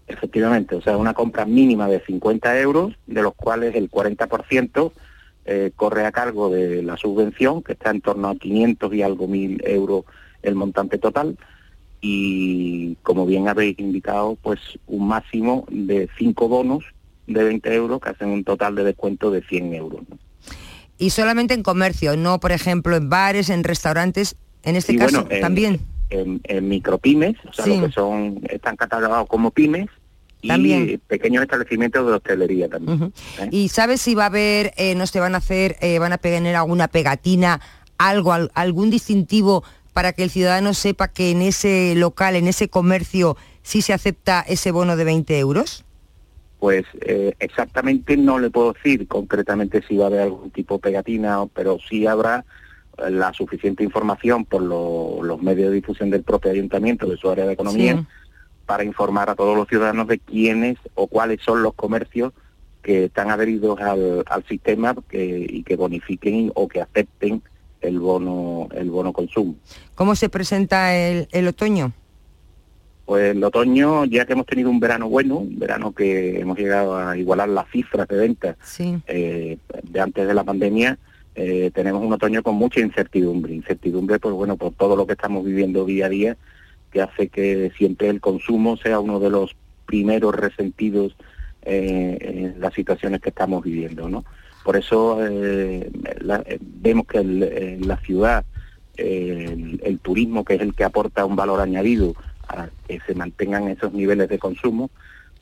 Efectivamente, o sea, una compra mínima de 50 euros, de los cuales el 40% eh, corre a cargo de la subvención, que está en torno a 500 y algo mil euros el montante total, y como bien habéis indicado, pues un máximo de cinco bonos de 20 euros que hacen un total de descuento de 100 euros. ¿no? Y solamente en comercio, no por ejemplo en bares, en restaurantes, en este Y caso bueno, en- también. En, en micropymes, o sea, Sí. lo que son, están catalogados como pymes, y También. pequeños establecimientos de hostelería también. ¿eh? ¿Y sabes si va a haber, eh, no se van a hacer, eh, van a tener alguna pegatina, algo, al- algún distintivo para que el ciudadano sepa que en ese local, en ese comercio, sí se acepta ese bono de 20 euros? Pues eh, exactamente no le puedo decir concretamente si va a haber algún tipo de pegatina, pero sí habrá eh, la suficiente información por lo- los medios de difusión del propio ayuntamiento, de su área de economía, Sí. para informar a todos los ciudadanos de quiénes o cuáles son los comercios que están adheridos al, al sistema que- y que bonifiquen o que acepten el bono el bono consumo. ¿Cómo se presenta el, el otoño? Pues el otoño, ya que hemos tenido un verano bueno, un verano que hemos llegado a igualar las cifras de ventas Sí. eh, de antes de la pandemia, eh, tenemos un otoño con mucha incertidumbre. Incertidumbre, pues bueno, por todo lo que estamos viviendo día a día, que hace que siempre el consumo sea uno de los primeros resentidos eh, en las situaciones que estamos viviendo, ¿no? Por eso eh, eh, vemos que el- eh, la ciudad el, turismo, que es el que aporta un valor añadido a que se mantengan esos niveles de consumo,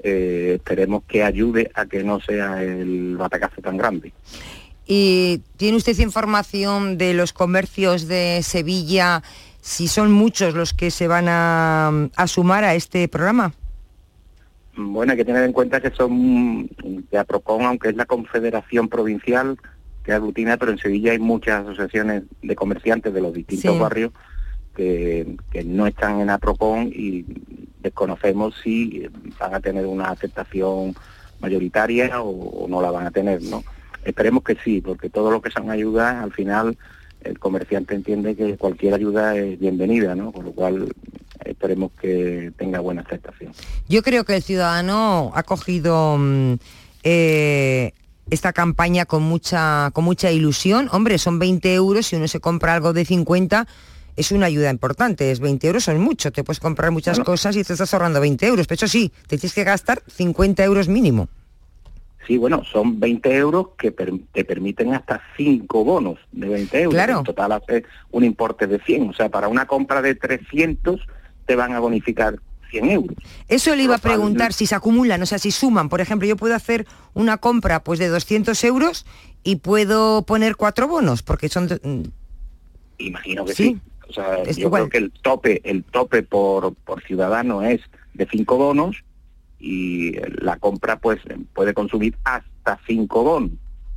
eh, esperemos que ayude a que no sea el batacazo tan grande. ¿Y tiene usted información de los comercios de Sevilla, si son muchos los que se van a sumar a este programa? Bueno, hay que tener en cuenta que son de APROCON, aunque es la confederación provincial que aglutina, pero en Sevilla hay muchas asociaciones de comerciantes de los distintos Sí. barrios que, que no están en APROCON y desconocemos si van a tener una aceptación mayoritaria o, o no la van a tener, ¿no? Esperemos que sí, porque todo lo que son ayudas, al final el comerciante entiende que cualquier ayuda es bienvenida, ¿no? Con lo cual esperemos que tenga buena aceptación. Yo creo que el ciudadano ha cogido mm, eh, esta campaña con mucha, con mucha ilusión. Hombre, son 20 euros, si uno se compra algo de 50, es una ayuda importante. Es 20 euros son mucho, te puedes comprar muchas Bueno. cosas y te estás ahorrando 20 euros. Pero eso sí, te tienes que gastar 50 euros mínimo. Sí, bueno, son 20 euros que per- te permiten hasta 5 bonos de 20 euros. Claro. En total hace un importe de 100. O sea, para una compra de 300 te van a bonificar 100 euros. Eso le iba a preguntar si se acumulan, o sea, si suman. Por ejemplo, yo puedo hacer una compra pues de 200 euros y puedo poner cuatro bonos, porque son... mm, Imagino que Sí. sí. O sea, Es yo igual. creo que el tope, el tope por, por ciudadano es de 5 bonos y la compra pues puede consumir hasta 5 bonos.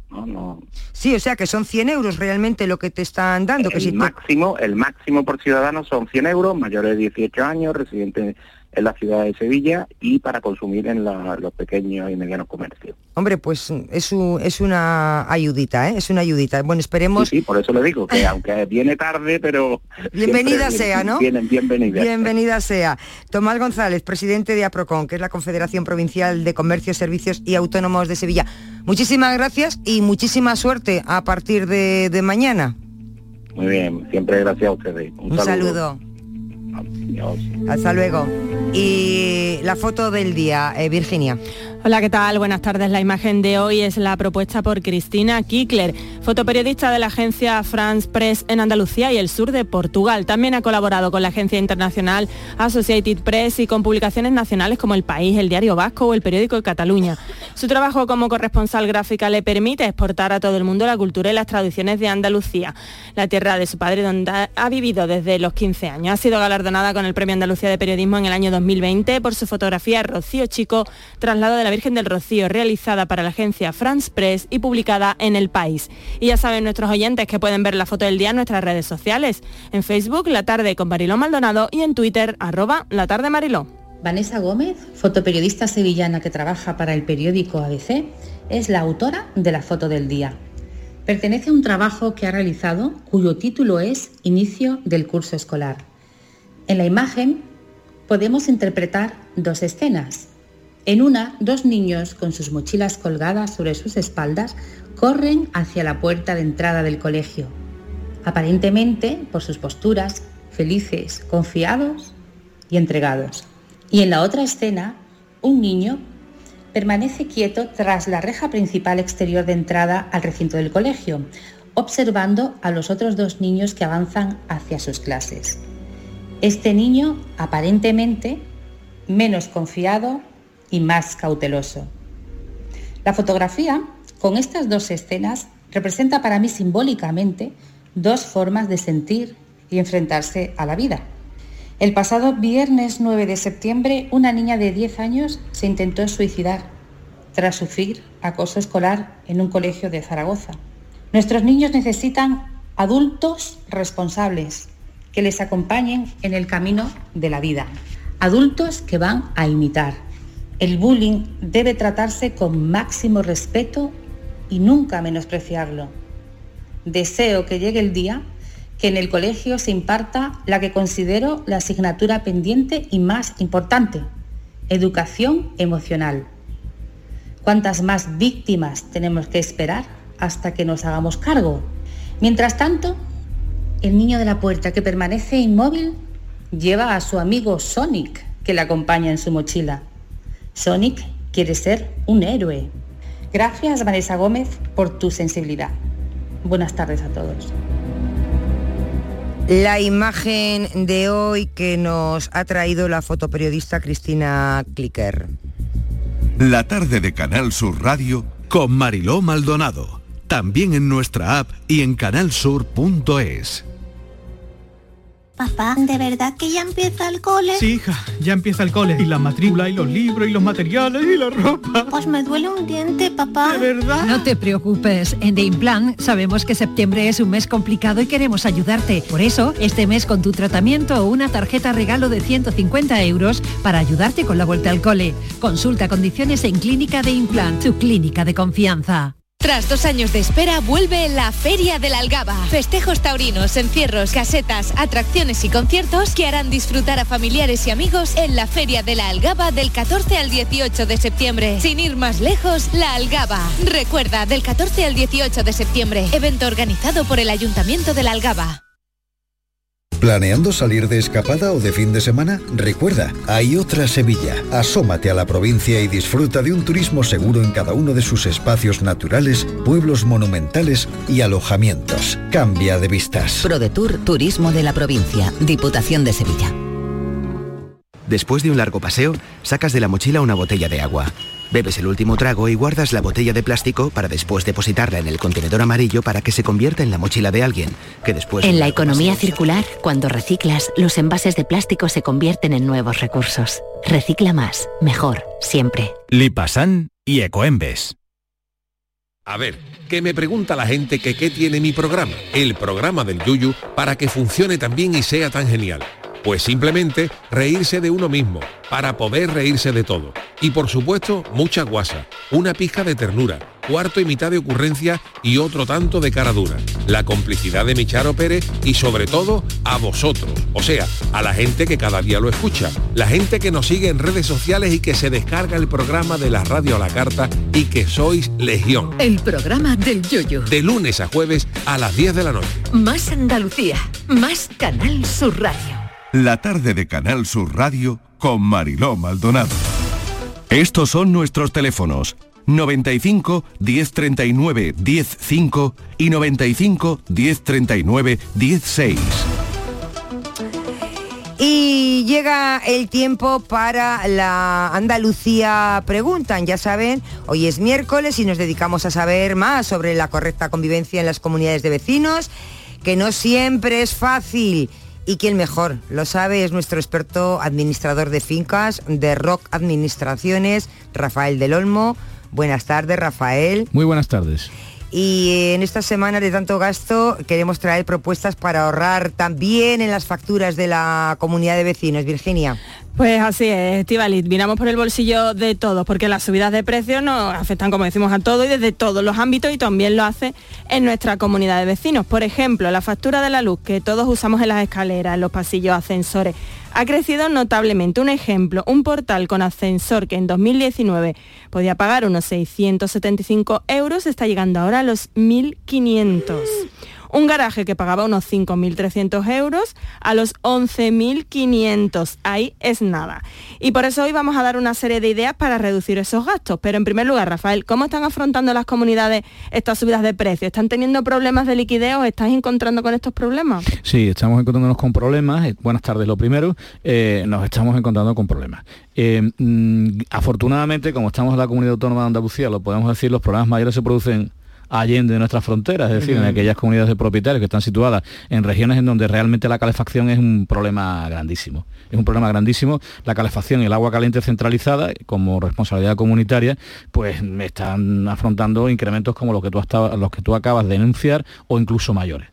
¿no? No, Sí, o sea que son 100 euros realmente lo que te están dando. que si el te- máximo, el máximo por ciudadano son 100 euros, mayores de 18 años, residentes en la ciudad de Sevilla y para consumir en la- los pequeños y medianos comercios. Hombre, pues es, un- es una ayudita, ¿eh? Es una ayudita. Bueno, esperemos... Sí, por eso le digo que aunque viene tarde, pero Bienvenida sea, ¿no? Vienen bienvenida. Bienvenida sea. Tomás González, presidente de APROCON, que es la Confederación Provincial de Comercios, Servicios y Autónomos de Sevilla. Muchísimas gracias y muchísima suerte a partir de, de mañana. Muy bien, siempre gracias a ustedes. Un saludo. Hasta luego. Y la foto del día, eh, Virginia. Hola, ¿qué tal? Buenas tardes. La imagen de hoy es la propuesta por Cristina Kickler, fotoperiodista de la agencia France Press en Andalucía y el sur de Portugal. También ha colaborado con la agencia internacional Associated Press y con publicaciones nacionales como El País, El Diario Vasco o El Periódico de Cataluña. Su trabajo como corresponsal gráfica le permite exportar a todo el mundo la cultura y las tradiciones de Andalucía, la tierra de su padre donde ha vivido desde los 15 años. Ha sido galardonada con el Premio Andalucía de Periodismo en el año 2020 por su fotografía Rocío Chico, traslado de la Virgen del Rocío, realizada para la agencia France Press y publicada en El País. Y ya saben nuestros oyentes que pueden ver la foto del día en nuestras redes sociales, en Facebook La Tarde con Mariló Maldonado y en Twitter arroba La Tarde Mariló. Vanessa Gómez, fotoperiodista sevillana que trabaja para el periódico ABC, es la autora de la foto del día. Pertenece a un trabajo que ha realizado cuyo título es Inicio del curso escolar. En la imagen podemos interpretar dos escenas. En una, dos niños con sus mochilas colgadas sobre sus espaldas corren hacia la puerta de entrada del colegio. Aparentemente, por sus posturas, felices, confiados y entregados. Y en la otra escena, un niño permanece quieto tras la reja principal exterior de entrada al recinto del colegio, observando a los otros dos niños que avanzan hacia sus clases. Este niño, aparentemente, menos confiado y más cauteloso. La fotografía, con estas dos escenas, representa para mí simbólicamente dos formas de sentir y enfrentarse a la vida. El pasado viernes 9 de septiembre, una niña de 10 años se intentó suicidar tras sufrir acoso escolar en un colegio de Zaragoza. Nuestros niños necesitan adultos responsables que les acompañen en el camino de la vida. Adultos que van a imitar. El bullying debe tratarse con máximo respeto y nunca menospreciarlo. Deseo que llegue el día que en el colegio se imparta la que considero la asignatura pendiente y más importante, educación emocional. ¿Cuántas más víctimas tenemos que esperar hasta que nos hagamos cargo? Mientras tanto, el niño de la puerta que permanece inmóvil lleva a su amigo Sonic que le acompaña en su mochila. Sonic quiere ser un héroe. Gracias Vanessa Gómez por tu sensibilidad. Buenas tardes a todos. La imagen de hoy que nos ha traído la fotoperiodista Cristina Clicker. La tarde de Canal Sur Radio con Mariló Maldonado. También en nuestra app y en canalsur.es. Papá, ¿de verdad que ya empieza el cole? Sí, hija, ya empieza el cole. Y la matrícula, y los libros, y los materiales, y la ropa. Pues me duele un diente, papá. ¿De verdad? No te preocupes. En The Implant sabemos que septiembre es un mes complicado y queremos ayudarte. Por eso, este mes con tu tratamiento o una tarjeta regalo de 150 euros para ayudarte con la vuelta al cole. Consulta condiciones en Clínica de Implant, tu clínica de confianza. Tras dos años de espera, vuelve la Feria de la Algaba. Festejos taurinos, encierros, casetas, atracciones y conciertos que harán disfrutar a familiares y amigos en la Feria de la Algaba del 14 al 18 de septiembre. Sin ir más lejos, la Algaba. Recuerda, del 14 al 18 de septiembre, evento organizado por el Ayuntamiento de la Algaba. ¿Planeando salir de escapada o de fin de semana? Recuerda, hay otra Sevilla. Asómate a la provincia y disfruta de un turismo seguro en cada uno de sus espacios naturales, pueblos monumentales y alojamientos. Cambia de vistas. ProDetour Turismo de la Provincia, Diputación de Sevilla. Después de un largo paseo, sacas de la mochila una botella de agua. Bebes el último trago y guardas la botella de plástico para después depositarla en el contenedor amarillo para que se convierta en la mochila de alguien, que después... En la economía circular, cuando reciclas, los envases de plástico se convierten en nuevos recursos. Recicla más, mejor, siempre. Lipasan y Ecoembes. A ver, que me pregunta la gente que qué tiene mi programa, el programa del Yuyu, para que funcione tan bien y sea tan genial. Pues simplemente reírse de uno mismo, para poder reírse de todo. Y por supuesto, mucha guasa, una pizca de ternura, cuarto y mitad de ocurrencia y otro tanto de cara dura. La complicidad de Micharo Pérez y sobre todo a vosotros, o sea, a la gente que cada día lo escucha, la gente que nos sigue en redes sociales y que se descarga el programa de la radio a la carta y que sois legión. El programa del Yoyo. De lunes a jueves a las 10 de la noche. Más Andalucía, más Canal Sur Radio. La tarde de Canal Sur Radio con Mariló Maldonado. Estos son nuestros teléfonos 95 1039 105 y 95 1039 16. Y llega el tiempo para la Andalucía Preguntan. Ya saben, hoy es miércoles y nos dedicamos a saber más sobre la correcta convivencia en las comunidades de vecinos, que no siempre es fácil. Y quien mejor lo sabe es nuestro experto administrador de fincas de Rock Administraciones, Rafael del Olmo. Buenas tardes, Rafael. Muy buenas tardes. Y en esta semana de tanto gasto queremos traer propuestas para ahorrar también en las facturas de la comunidad de vecinos. Virginia. Pues así es, Estivalit, miramos por el bolsillo de todos, porque las subidas de precios nos afectan, como decimos, a todo y desde todos los ámbitos y también lo hace en nuestra comunidad de vecinos. Por ejemplo, la factura de la luz que todos usamos en las escaleras, en los pasillos, ascensores, ha crecido notablemente. Un ejemplo, un portal con ascensor que en 2019 podía pagar unos 675 euros, está llegando ahora a los 1.500 un garaje que pagaba unos 5.300 euros a los 11.500. Ahí es nada. Y por eso hoy vamos a dar una serie de ideas para reducir esos gastos. Pero en primer lugar, Rafael, ¿cómo están afrontando las comunidades estas subidas de precios? ¿Están teniendo problemas de liquidez o estás encontrando con estos problemas? Sí, estamos encontrándonos con problemas. Eh, Buenas tardes, lo primero. eh, nos estamos encontrando con problemas. Eh, mm, afortunadamente, como estamos en la comunidad autónoma de Andalucía, lo podemos decir, los problemas mayores se producen allende de nuestras fronteras, es decir, en aquellas comunidades de propietarios que están situadas en regiones en donde realmente la calefacción es un problema grandísimo. Es un problema grandísimo. La calefacción y el agua caliente centralizada, como responsabilidad comunitaria, pues me están afrontando incrementos como los que tú, los que tú acabas de denunciar o incluso mayores.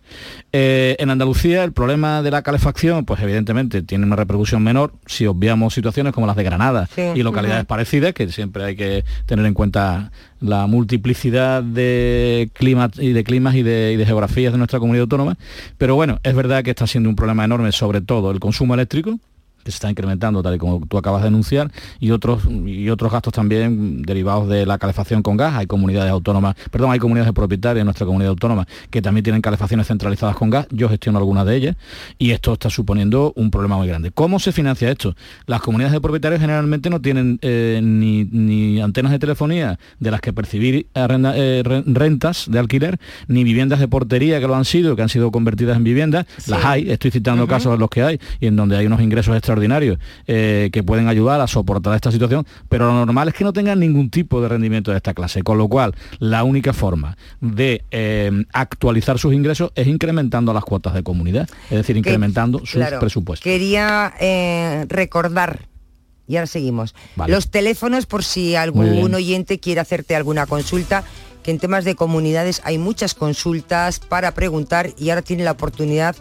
Eh, en Andalucía el problema de la calefacción, pues evidentemente tiene una repercusión menor si obviamos situaciones como las de Granada Sí. y localidades parecidas, que siempre hay que tener en cuenta la multiplicidad de climas y de climas y de, y de geografías de nuestra comunidad autónoma. Pero bueno, es verdad que está siendo un problema enorme, sobre todo el consumo eléctrico, que se está incrementando, tal y como tú acabas de anunciar, y otros, y otros gastos también derivados de la calefacción con gas. Hay comunidades autónomas, perdón, hay comunidades propietarias en nuestra comunidad autónoma que también tienen calefacciones centralizadas con gas. Yo gestiono algunas de ellas y esto está suponiendo un problema muy grande. ¿Cómo se financia esto? Las comunidades de propietarios generalmente no tienen eh, ni, antenas de telefonía de las que percibir eh, rentas de alquiler, ni viviendas de portería que lo han sido, que han sido convertidas en viviendas. Las hay, estoy citando casos en los que hay y en donde hay unos ingresos extraordinarios eh, que pueden ayudar a soportar esta situación, pero lo normal es que no tengan ningún tipo de rendimiento de esta clase, con lo cual la única forma de eh, actualizar sus ingresos es incrementando las cuotas de comunidad, es decir, incrementando sus presupuestos. Quería eh, recordar y ahora seguimos. Los teléfonos por si algún oyente quiere hacerte alguna consulta, que en temas de comunidades hay muchas consultas para preguntar y ahora tiene la oportunidad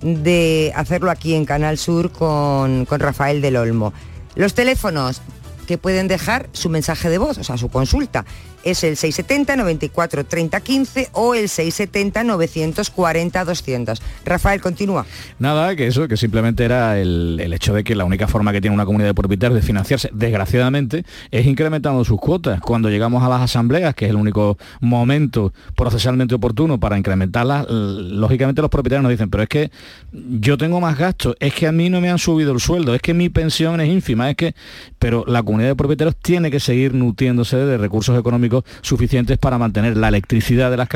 de hacerlo aquí en Canal Sur con, con Rafael del Olmo. Los teléfonos que pueden dejar su mensaje de voz, o sea, su consulta es el 670 94 30 15 o el 670 940 200. Rafael, continúa. Nada, que eso, que simplemente era el, hecho de que la única forma que tiene una comunidad de propietarios de financiarse, desgraciadamente, es incrementando sus cuotas. Cuando llegamos a las asambleas, que es el único momento procesalmente oportuno para incrementarlas, lógicamente los propietarios nos dicen, pero es que yo tengo más gastos, es que a mí no me han subido el sueldo, es que mi pensión es ínfima, es que... Pero la comunidad de propietarios tiene que seguir nutriéndose de recursos económicos suficientes para mantener la electricidad de la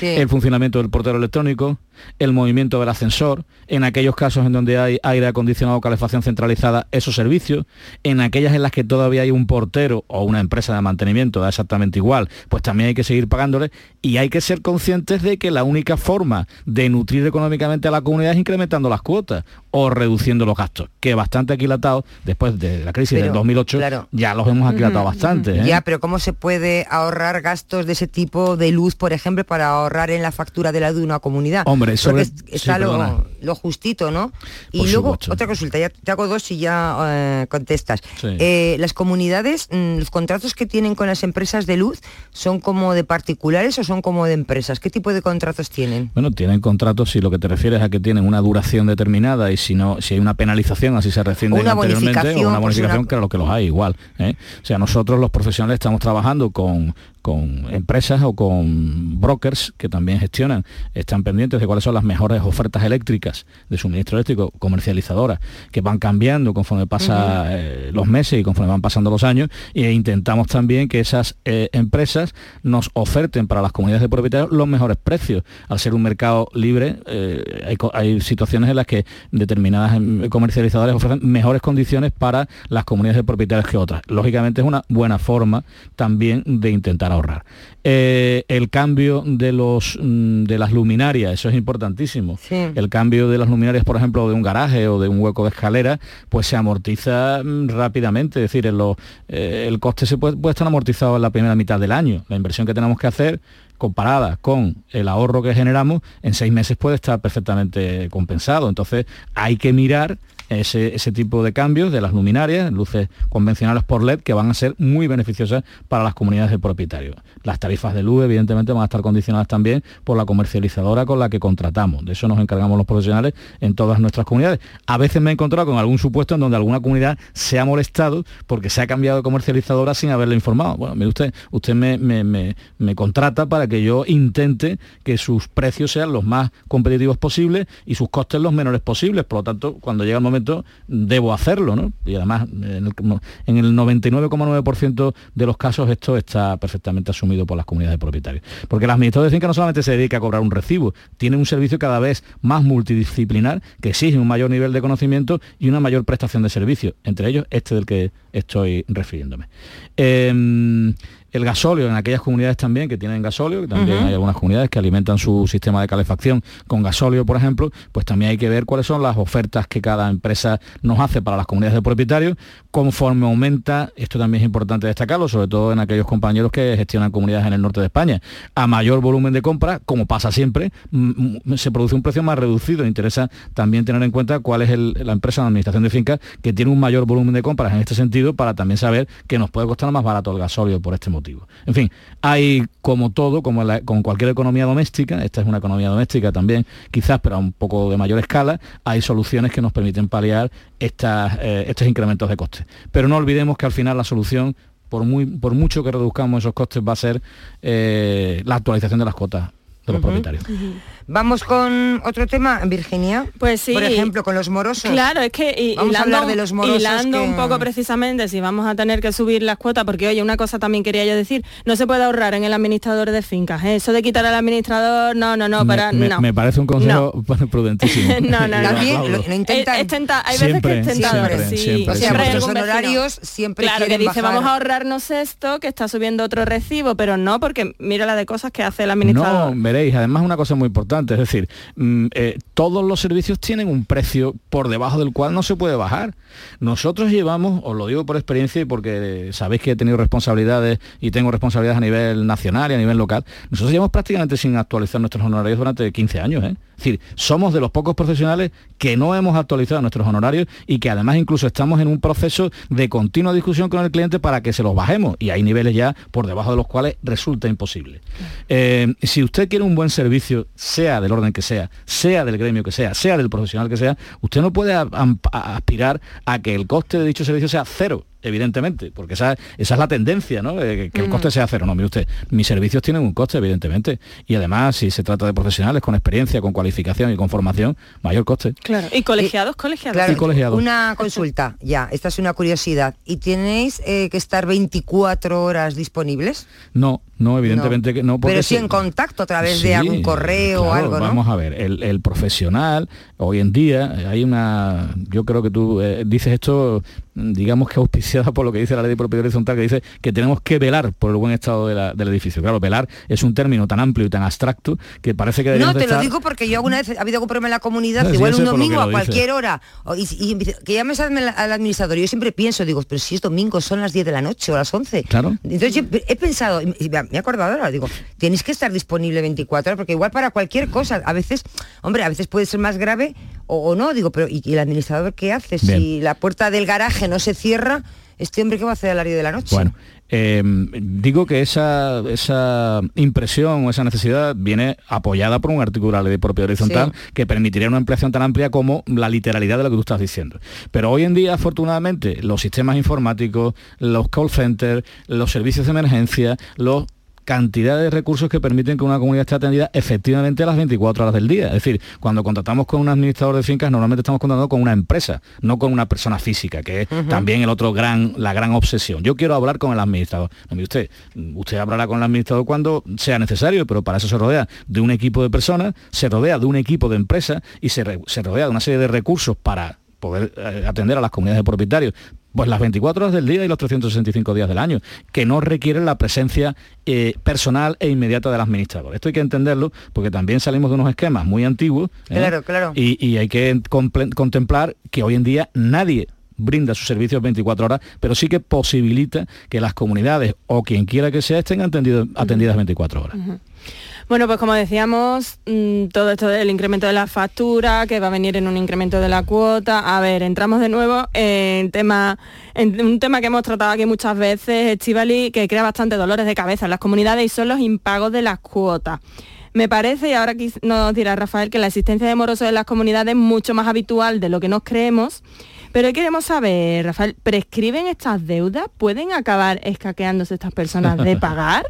el funcionamiento del portero electrónico, el movimiento del ascensor, en aquellos casos en donde hay aire acondicionado o calefacción centralizada, esos servicios, en aquellas en las que todavía hay un portero o una empresa de mantenimiento, da exactamente igual, pues también hay que seguir pagándole y hay que ser conscientes de que la única forma de nutrir económicamente a la comunidad es incrementando las cuotas o reduciendo los gastos, que bastante aquilatado después de la crisis del 2008 ya los hemos aquilatado bastante. ¿eh? Ya, pero ¿cómo se puede ahorrar gastos de ese tipo de luz, por ejemplo, para ahorrar en la factura de la de una comunidad? Hombre, Porque está lo, justito, ¿no? Y luego, otra consulta, ya te hago dos y ya eh, contestas. Eh, las comunidades, mm, los contratos que tienen con las empresas de luz, ¿son como de particulares o son como de empresas? ¿Qué tipo de contratos tienen? Bueno, tienen contratos si lo que te refieres a que tienen una duración determinada y si no, si hay una penalización, así se recibe anteriormente, o una pues bonificación, que lo que los hay igual. ¿eh? O sea, nosotros los profesionales estamos trabajando con, con empresas o con brokers que también gestionan, están pendientes de cuáles son las mejores ofertas eléctricas de suministro eléctrico, comercializadoras, que van cambiando conforme pasan eh, los meses y conforme van pasando los años, e intentamos también que esas eh, empresas nos oferten para las comunidades de propietarios los mejores precios. Al ser un mercado libre, eh, hay, hay, situaciones en las que determinadas em, comercializadoras ofrecen mejores condiciones para las comunidades de propietarios que otras. Lógicamente es una buena forma también de intentar ahorrar. Eh, el cambio de, los, mm, de las luminarias, eso es importantísimo. El cambio de las luminarias, por ejemplo, de un garaje o de un hueco de escalera, pues se amortiza mm, rápidamente. Es decir, eh, el coste se puede, puede estar amortizado en la primera mitad del año. La inversión que tenemos que hacer comparada con el ahorro que generamos, en seis meses puede estar perfectamente compensado. Entonces hay que mirar ese, tipo de cambios de las luminarias, luces convencionales por LED, que van a ser muy beneficiosas para las comunidades de propietarios. Las tarifas de luz, evidentemente, van a estar condicionadas también por la comercializadora con la que contratamos. De eso nos encargamos los profesionales en todas nuestras comunidades. A veces me he encontrado con algún supuesto en donde alguna comunidad se ha molestado porque se ha cambiado de comercializadora sin haberle informado. Bueno, mire usted, usted me, me contrata para que yo intente que sus precios sean los más competitivos posibles y sus costes los menores posibles. Por lo tanto, cuando llega el momento debo hacerlo, ¿no? Y además, en el, 99,9% de los casos esto está perfectamente asumido por las comunidades de propietarios. Porque las administradores de finca no solamente se dedica a cobrar un recibo, tiene un servicio cada vez más multidisciplinar que exige un mayor nivel de conocimiento y una mayor prestación de servicio, entre ellos este del que estoy refiriéndome. Em, el gasóleo en aquellas comunidades también que tienen gasóleo, que también hay algunas comunidades que alimentan su sistema de calefacción con gasóleo, por ejemplo, pues también hay que ver cuáles son las ofertas que cada empresa nos hace para las comunidades de propietarios, conforme aumenta, esto también es importante destacarlo, sobre todo en aquellos compañeros que gestionan comunidades en el norte de España, a mayor volumen de compra, como pasa siempre, se produce un precio más reducido. Interesa también tener en cuenta cuál es la empresa de administración de fincas que tiene un mayor volumen de compras en este sentido para también saber que nos puede costar más barato el gasóleo por este motivo. En fin, hay como todo, como con cualquier economía doméstica, esta es una economía doméstica también, quizás, pero a un poco de mayor escala, hay soluciones que nos permiten paliar estas, eh, estos incrementos de costes. Pero no olvidemos que al final la solución, por, muy, por mucho que reduzcamos esos costes, va a ser eh, la actualización de las cuotas de los Ujú. propietarios. Vamos con otro tema, Virginia. Pues sí. Por ejemplo, con los morosos. Claro, es que y- Vamos a hablar de los morosos hilando que- un poco precisamente si vamos a tener que subir las cuotas, porque oye, una cosa también quería yo decir, no se puede ahorrar en el administrador de fincas. ¿eh? Eso de quitar al administrador, no, no, no, me, para, me- no. me parece un consejo prudentísimo. No, no, Y no. lo aplaudo. Eh, es tenta- hay Siempre, veces que es tentador, siempre, sí. siempre, O sea, siempre. vecino. honorarios siempre Claro, que dice, bajar. vamos a ahorrarnos esto, que está subiendo otro recibo, pero no, porque mira la de cosas que hace el administrador. No, además una cosa muy importante, es decir, mm, eh, todos los servicios tienen un precio por debajo del cual no se puede bajar. Nosotros llevamos, os lo digo por experiencia y porque sabéis que he tenido responsabilidades y tengo responsabilidades a nivel nacional y a nivel local, nosotros llevamos prácticamente sin actualizar nuestros honorarios durante 15 años. ¿eh? Es decir, somos de los pocos profesionales que no hemos actualizado nuestros honorarios y que además incluso estamos en un proceso de continua discusión con el cliente para que se los bajemos y hay niveles ya por debajo de los cuales resulta imposible. Eh, si usted quiere un buen servicio, sea del orden que sea, sea del gremio que sea, sea del profesional que sea, usted no puede aspirar a que el coste de dicho servicio sea cero evidentemente, porque esa, esa es la tendencia, ¿no? Eh, que, el coste sea cero. No, mire usted, mis servicios tienen un coste, evidentemente. Y además, si se trata de profesionales con experiencia, con cualificación y con formación, mayor coste. Claro. Y colegiados, colegiados. Claro, Y colegiados. una consulta, ya, esta es una curiosidad. ¿Y tenéis eh, que estar 24 horas disponibles? No, no, evidentemente que no. porque Pero sí se- en contacto a través Sí, de algún correo o algo, ¿no? Vamos a ver, el, el profesional, hoy en día, hay una, yo creo que tú eh, dices esto, digamos que auspiciada por lo que dice la ley de propiedad horizontal, que dice que tenemos que velar por el buen estado de la- del edificio. Claro, velar es un término tan amplio y tan abstracto que parece que No, te lo digo porque yo alguna vez ha habido algún problema en la comunidad, sí, igual un domingo a cualquier hora, y, que llames al, al administrador. Yo siempre pienso, digo, pero si es domingo, son las 10 de la noche o las 11. Claro. Entonces yo he pensado, me he acordado ahora, digo, tenéis que estar disponible 24 horas, porque igual para cualquier cosa, a veces, hombre, a veces puede ser más grave o, o no, digo, pero ¿y, y el administrador qué hace? Si la puerta del garaje no se cierra, este hombre qué va a hacer al horario de la noche? Bueno, eh, digo que esa, esa impresión o esa necesidad viene apoyada por un artículo de propiedad horizontal que permitiría una ampliación tan amplia como la literalidad de lo que tú estás diciendo. Pero hoy en día, afortunadamente, los sistemas informáticos, los call centers, los servicios de emergencia, los cantidad de recursos que permiten que una comunidad esté atendida efectivamente a las 24 horas del día. Es decir, cuando contratamos con un administrador de fincas, normalmente estamos contratando con una empresa, no con una persona física, que es también el otro gran, la gran obsesión. Yo quiero hablar con el administrador. No, mire usted, usted hablará con el administrador cuando sea necesario, pero para eso se rodea de un equipo de personas, se rodea de un equipo de empresas y se, re- se rodea de una serie de recursos para poder eh, atender a las comunidades de propietarios pues las 24 horas del día y los 365 días del año, que no requieren la presencia eh, personal e inmediata del administrador. Esto hay que entenderlo porque también salimos de unos esquemas muy antiguos ¿eh? Claro, claro. Y, y hay que contemplar que hoy en día nadie brinda sus servicios 24 horas, pero sí que posibilita que las comunidades o quien quiera que sea estén atendido- atendidas 24 horas. Bueno, pues como decíamos, mm, todo esto del incremento de la factura, que va a venir en un incremento de la cuota. A ver, entramos de nuevo en, tema, en un tema que hemos tratado aquí muchas veces, Estivali, que crea bastante dolores de cabeza en las comunidades y son los impagos de las cuotas. Me parece, y ahora nos dirá Rafael, que la existencia de morosos en las comunidades es mucho más habitual de lo que nos creemos. Pero queremos saber, Rafael, ¿prescriben estas deudas? ¿Pueden acabar escaqueándose estas personas de pagar?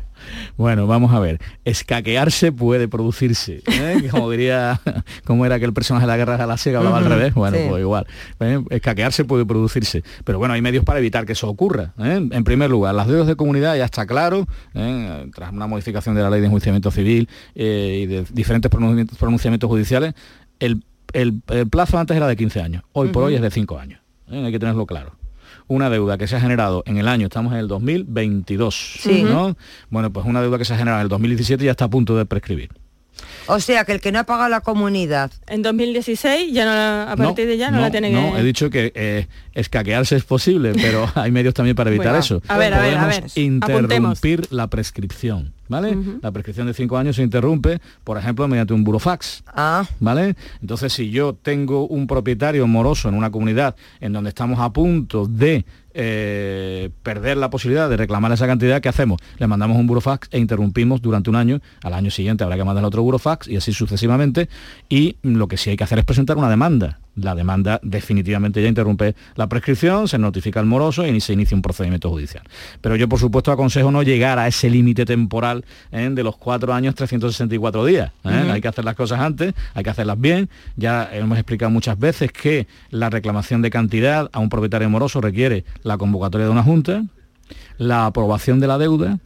Bueno, vamos a ver. Escaquearse puede producirse. ¿eh? Como diría, como era aquel personaje de la guerra de la ciega, hablaba al revés. Bueno, sí. pues igual. ¿eh? Escaquearse puede producirse. Pero bueno, hay medios para evitar que eso ocurra. ¿eh? En primer lugar, las deudas de comunidad ya está claro, ¿eh? tras una modificación de la ley de enjuiciamiento civil y de diferentes pronunciamientos, pronunciamientos judiciales, el, el- el plazo antes era de 15 años. Hoy por hoy es de 5 años. ¿eh? Hay que tenerlo claro una deuda que se ha generado en el año, estamos en el 2022, Sí. ¿no? Bueno, pues una deuda que se ha generado en el 2017 ya está a punto de prescribir. O sea, que el que no ha pagado la comunidad... En 2016 ya no, a No, partir de ya no, la tiene que... no, he dicho que eh, escaquearse es posible, pero hay medios también para evitar Bueno, eso. a ver, a ver, a Podemos ver, interrumpir la prescripción, ¿vale? La prescripción de cinco años se interrumpe, por ejemplo, mediante un burofax. Ah. ¿Vale? Entonces, si yo tengo un propietario moroso en una comunidad en donde estamos a punto de eh, perder la posibilidad de reclamar esa cantidad, ¿qué hacemos? Le mandamos un burofax e interrumpimos durante un año, al año siguiente habrá que mandar otro burofax y así sucesivamente, y lo que sí hay que hacer es presentar una demanda. La demanda definitivamente ya interrumpe la prescripción, se notifica al moroso y se inicia un procedimiento judicial. Pero yo, por supuesto, aconsejo no llegar a ese límite temporal ¿eh? de los cuatro años 364 días. ¿eh? Hay que hacer las cosas antes, hay que hacerlas bien. Ya hemos explicado muchas veces que la reclamación de cantidad a un propietario moroso requiere la convocatoria de una junta, la aprobación de la deuda,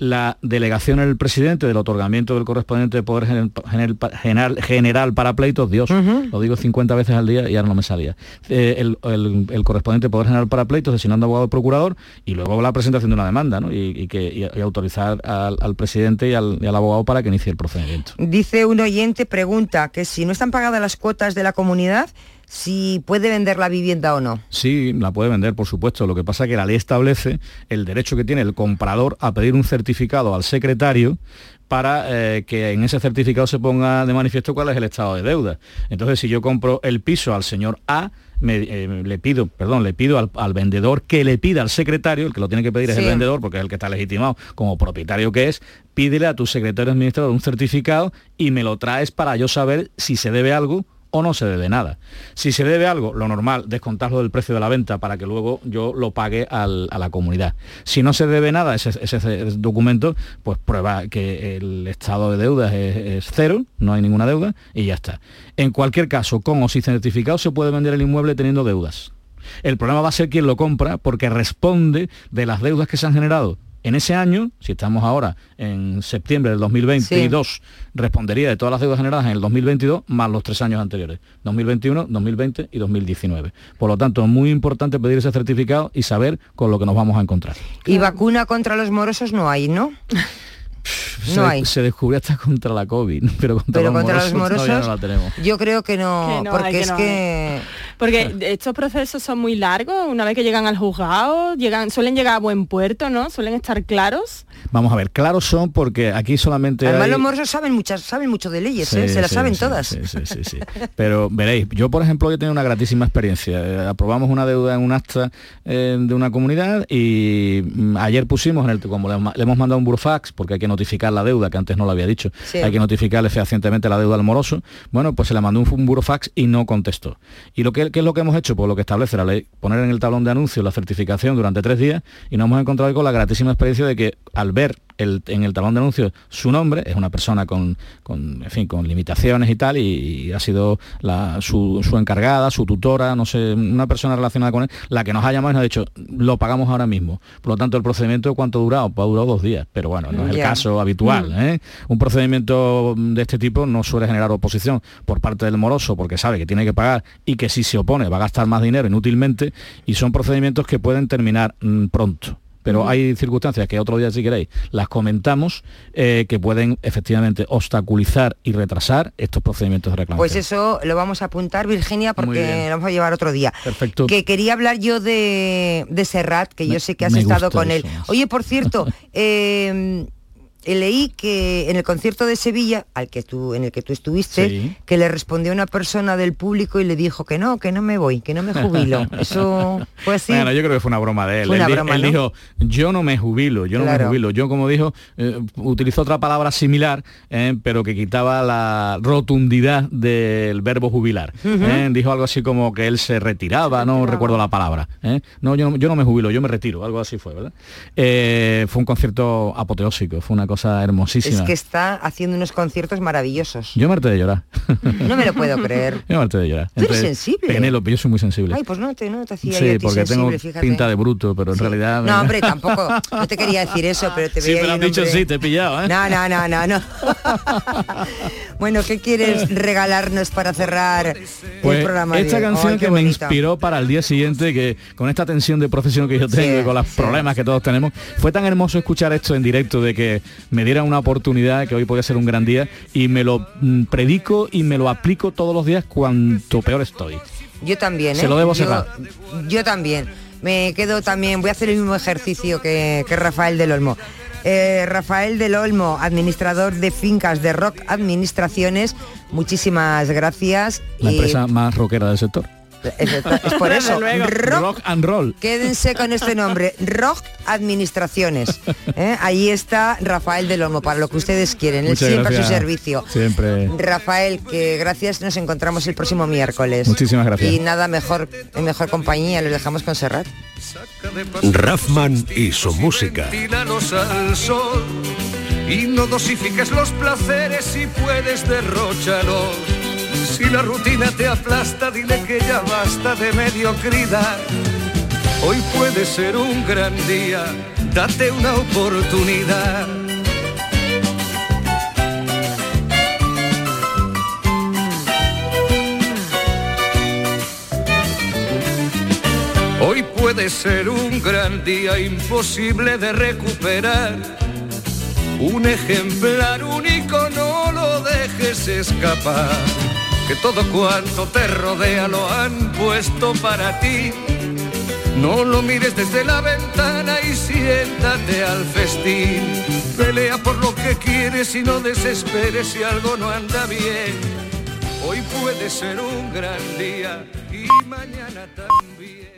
la delegación en el presidente del otorgamiento del correspondiente poder general, general, para pleitos, Dios, lo digo 50 veces al día y ahora no me salía, eh, el, correspondiente poder general para pleitos designando abogado y procurador y luego la presentación de una demanda y, que, autorizar al, presidente y al, y al, abogado para que inicie el procedimiento. Dice un oyente, pregunta, que si no están pagadas las cuotas de la comunidad, si puede vender la vivienda o no. Sí, la puede vender, por supuesto. Lo que pasa es que la ley establece el derecho que tiene el comprador a pedir un certificado al secretario para eh, que en ese certificado se ponga de manifiesto cuál es el estado de deuda. Entonces, si yo compro el piso al señor A, eh, le pido, perdón, le pido al, vendedor que le pida al secretario, el que lo tiene que pedir es el vendedor, porque es el que está legitimado como propietario que es, pídele a tu secretario administrador un certificado y me lo traes para yo saber si se debe algo o no se debe nada. Si se debe algo, lo normal, descontarlo del precio de la venta para que luego yo lo pague a la comunidad. Si no se debe nada ese, documento, pues prueba que el estado de deuda es, cero, no hay ninguna deuda y ya está. En cualquier caso, con o sin certificado se puede vender el inmueble teniendo deudas. El problema va a ser quien lo compra porque responde de las deudas que se han generado en ese año, si estamos ahora en septiembre del 2022, respondería de todas las deudas generadas en el 2022 más los tres años anteriores, 2021, 2020 y 2019. Por lo tanto, es muy importante pedir ese certificado y saber con lo que nos vamos a encontrar. Y vacuna contra los morosos no hay, ¿no? se, hay. se descubrió hasta contra la COVID, pero contra, los, morosos, no la tenemos. Yo creo que no, porque es que... Porque estos procesos son muy largos, una vez que llegan al juzgado, llegan, suelen llegar a buen puerto, ¿no? Suelen estar claros. Vamos a ver, claros son porque aquí solamente Además los morosos saben muchas, saben mucho de leyes, ¿eh? se las saben todas. Sí, sí, sí, Pero veréis, yo por ejemplo he tenido una gratísima experiencia. Eh, aprobamos una deuda en un acta eh, de una comunidad y mm, ayer pusimos en el como le, hemos mandado un burofax porque hay que notificar la deuda, que antes no lo había dicho, hay que notificarle fehacientemente la deuda al moroso. Bueno, pues se le mandó un, burofax y no contestó. Y lo que ¿qué es lo que hemos hecho? Pues lo que establece la ley, poner en el tablón de anuncios la certificación durante tres días y nos hemos encontrado con la gratísima experiencia de que al ver en el talón de anuncios su nombre, es una persona con, con, fin, con limitaciones y tal, y, ha sido su, encargada, su tutora, no sé, una persona relacionada con él, la que nos ha llamado y nos ha dicho, lo pagamos ahora mismo. Por lo tanto, el procedimiento, ¿cuánto ha durado? Pues ha durado dos días, pero bueno, no es el caso habitual. Mm. ¿eh? Un procedimiento de este tipo no suele generar oposición por parte del moroso, porque sabe que tiene que pagar y que si se opone va a gastar más dinero inútilmente, y son procedimientos que pueden terminar mm, pronto pero hay circunstancias que otro día si queréis las comentamos eh, que pueden efectivamente obstaculizar y retrasar estos procedimientos de reclamación. Pues eso lo vamos a apuntar, Virginia, porque lo vamos a llevar otro día. Perfecto. Que quería hablar yo de, Serrat, que yo sé que has estado con él. Oye, por cierto, eh, leí que en el concierto de Sevilla, al que tú, en el que tú estuviste, que le respondió una persona del público y le dijo que no, que no me voy, que no me jubilo. Eso fue así. Bueno, yo creo que fue una broma de él. él, dijo, yo no me jubilo, yo no me jubilo. Yo como dijo, eh, utilizó otra palabra similar, eh, pero que quitaba la rotundidad del verbo jubilar. Eh, dijo algo así como que él se retiraba, no recuerdo la palabra. No, yo no, yo no me jubilo, yo me retiro, algo así fue, ¿verdad? fue un concierto apoteósico, fue una cosa hermosísima. Es que está haciendo unos conciertos maravillosos. Yo me harté de llorar. No me lo puedo creer. Yo me harté de llorar. Tú eres sensible. Penélope, yo soy muy sensible. Ay, pues no te, no te hacía Sí, porque tengo pinta de bruto, pero en realidad... No, hombre, tampoco. No te quería decir eso, pero te veía Sí, pero has dicho sí, te he pillado, ¿eh? No, no, no, no, no. bueno, ¿qué quieres regalarnos para cerrar pues el programa? Esta canción que me inspiró para el día siguiente, que con esta tensión de profesión que yo tengo y con los problemas que todos tenemos, fue tan hermoso escuchar esto en directo de que me diera una oportunidad, que hoy podía ser un gran día, y me lo mm, predico y me lo aplico todos los días cuanto peor estoy. Yo también, Se lo ¿eh? debo cerrar. Yo, también. Me quedo también, voy a hacer el mismo ejercicio que, Rafael del Olmo. Eh, Rafael del Olmo, administrador de fincas de Rock Administraciones, muchísimas gracias. La empresa más rockera del sector. Es, por eso. Rock, and roll. Quédense con este nombre, Rock Administraciones. ¿eh? Ahí está Rafael del Olmo, para lo que ustedes quieren. Él siempre a su servicio. Siempre. Rafael, que gracias, nos encontramos el próximo miércoles. Muchísimas gracias. Y nada mejor, en mejor compañía, les dejamos con Serrat. Raffman y su música. y no dosifiques los placeres si puedes derrocharlos. Si la rutina te aplasta, dile que ya basta de mediocridad. Hoy puede ser un gran día, date una oportunidad. Hoy puede ser un gran día imposible de recuperar. Un ejemplar único no lo dejes escapar. Que todo cuanto te rodea lo han puesto para ti. No lo mires desde la ventana y siéntate al festín. Pelea por lo que quieres y no desesperes si algo no anda bien. Hoy puede ser un gran día y mañana también.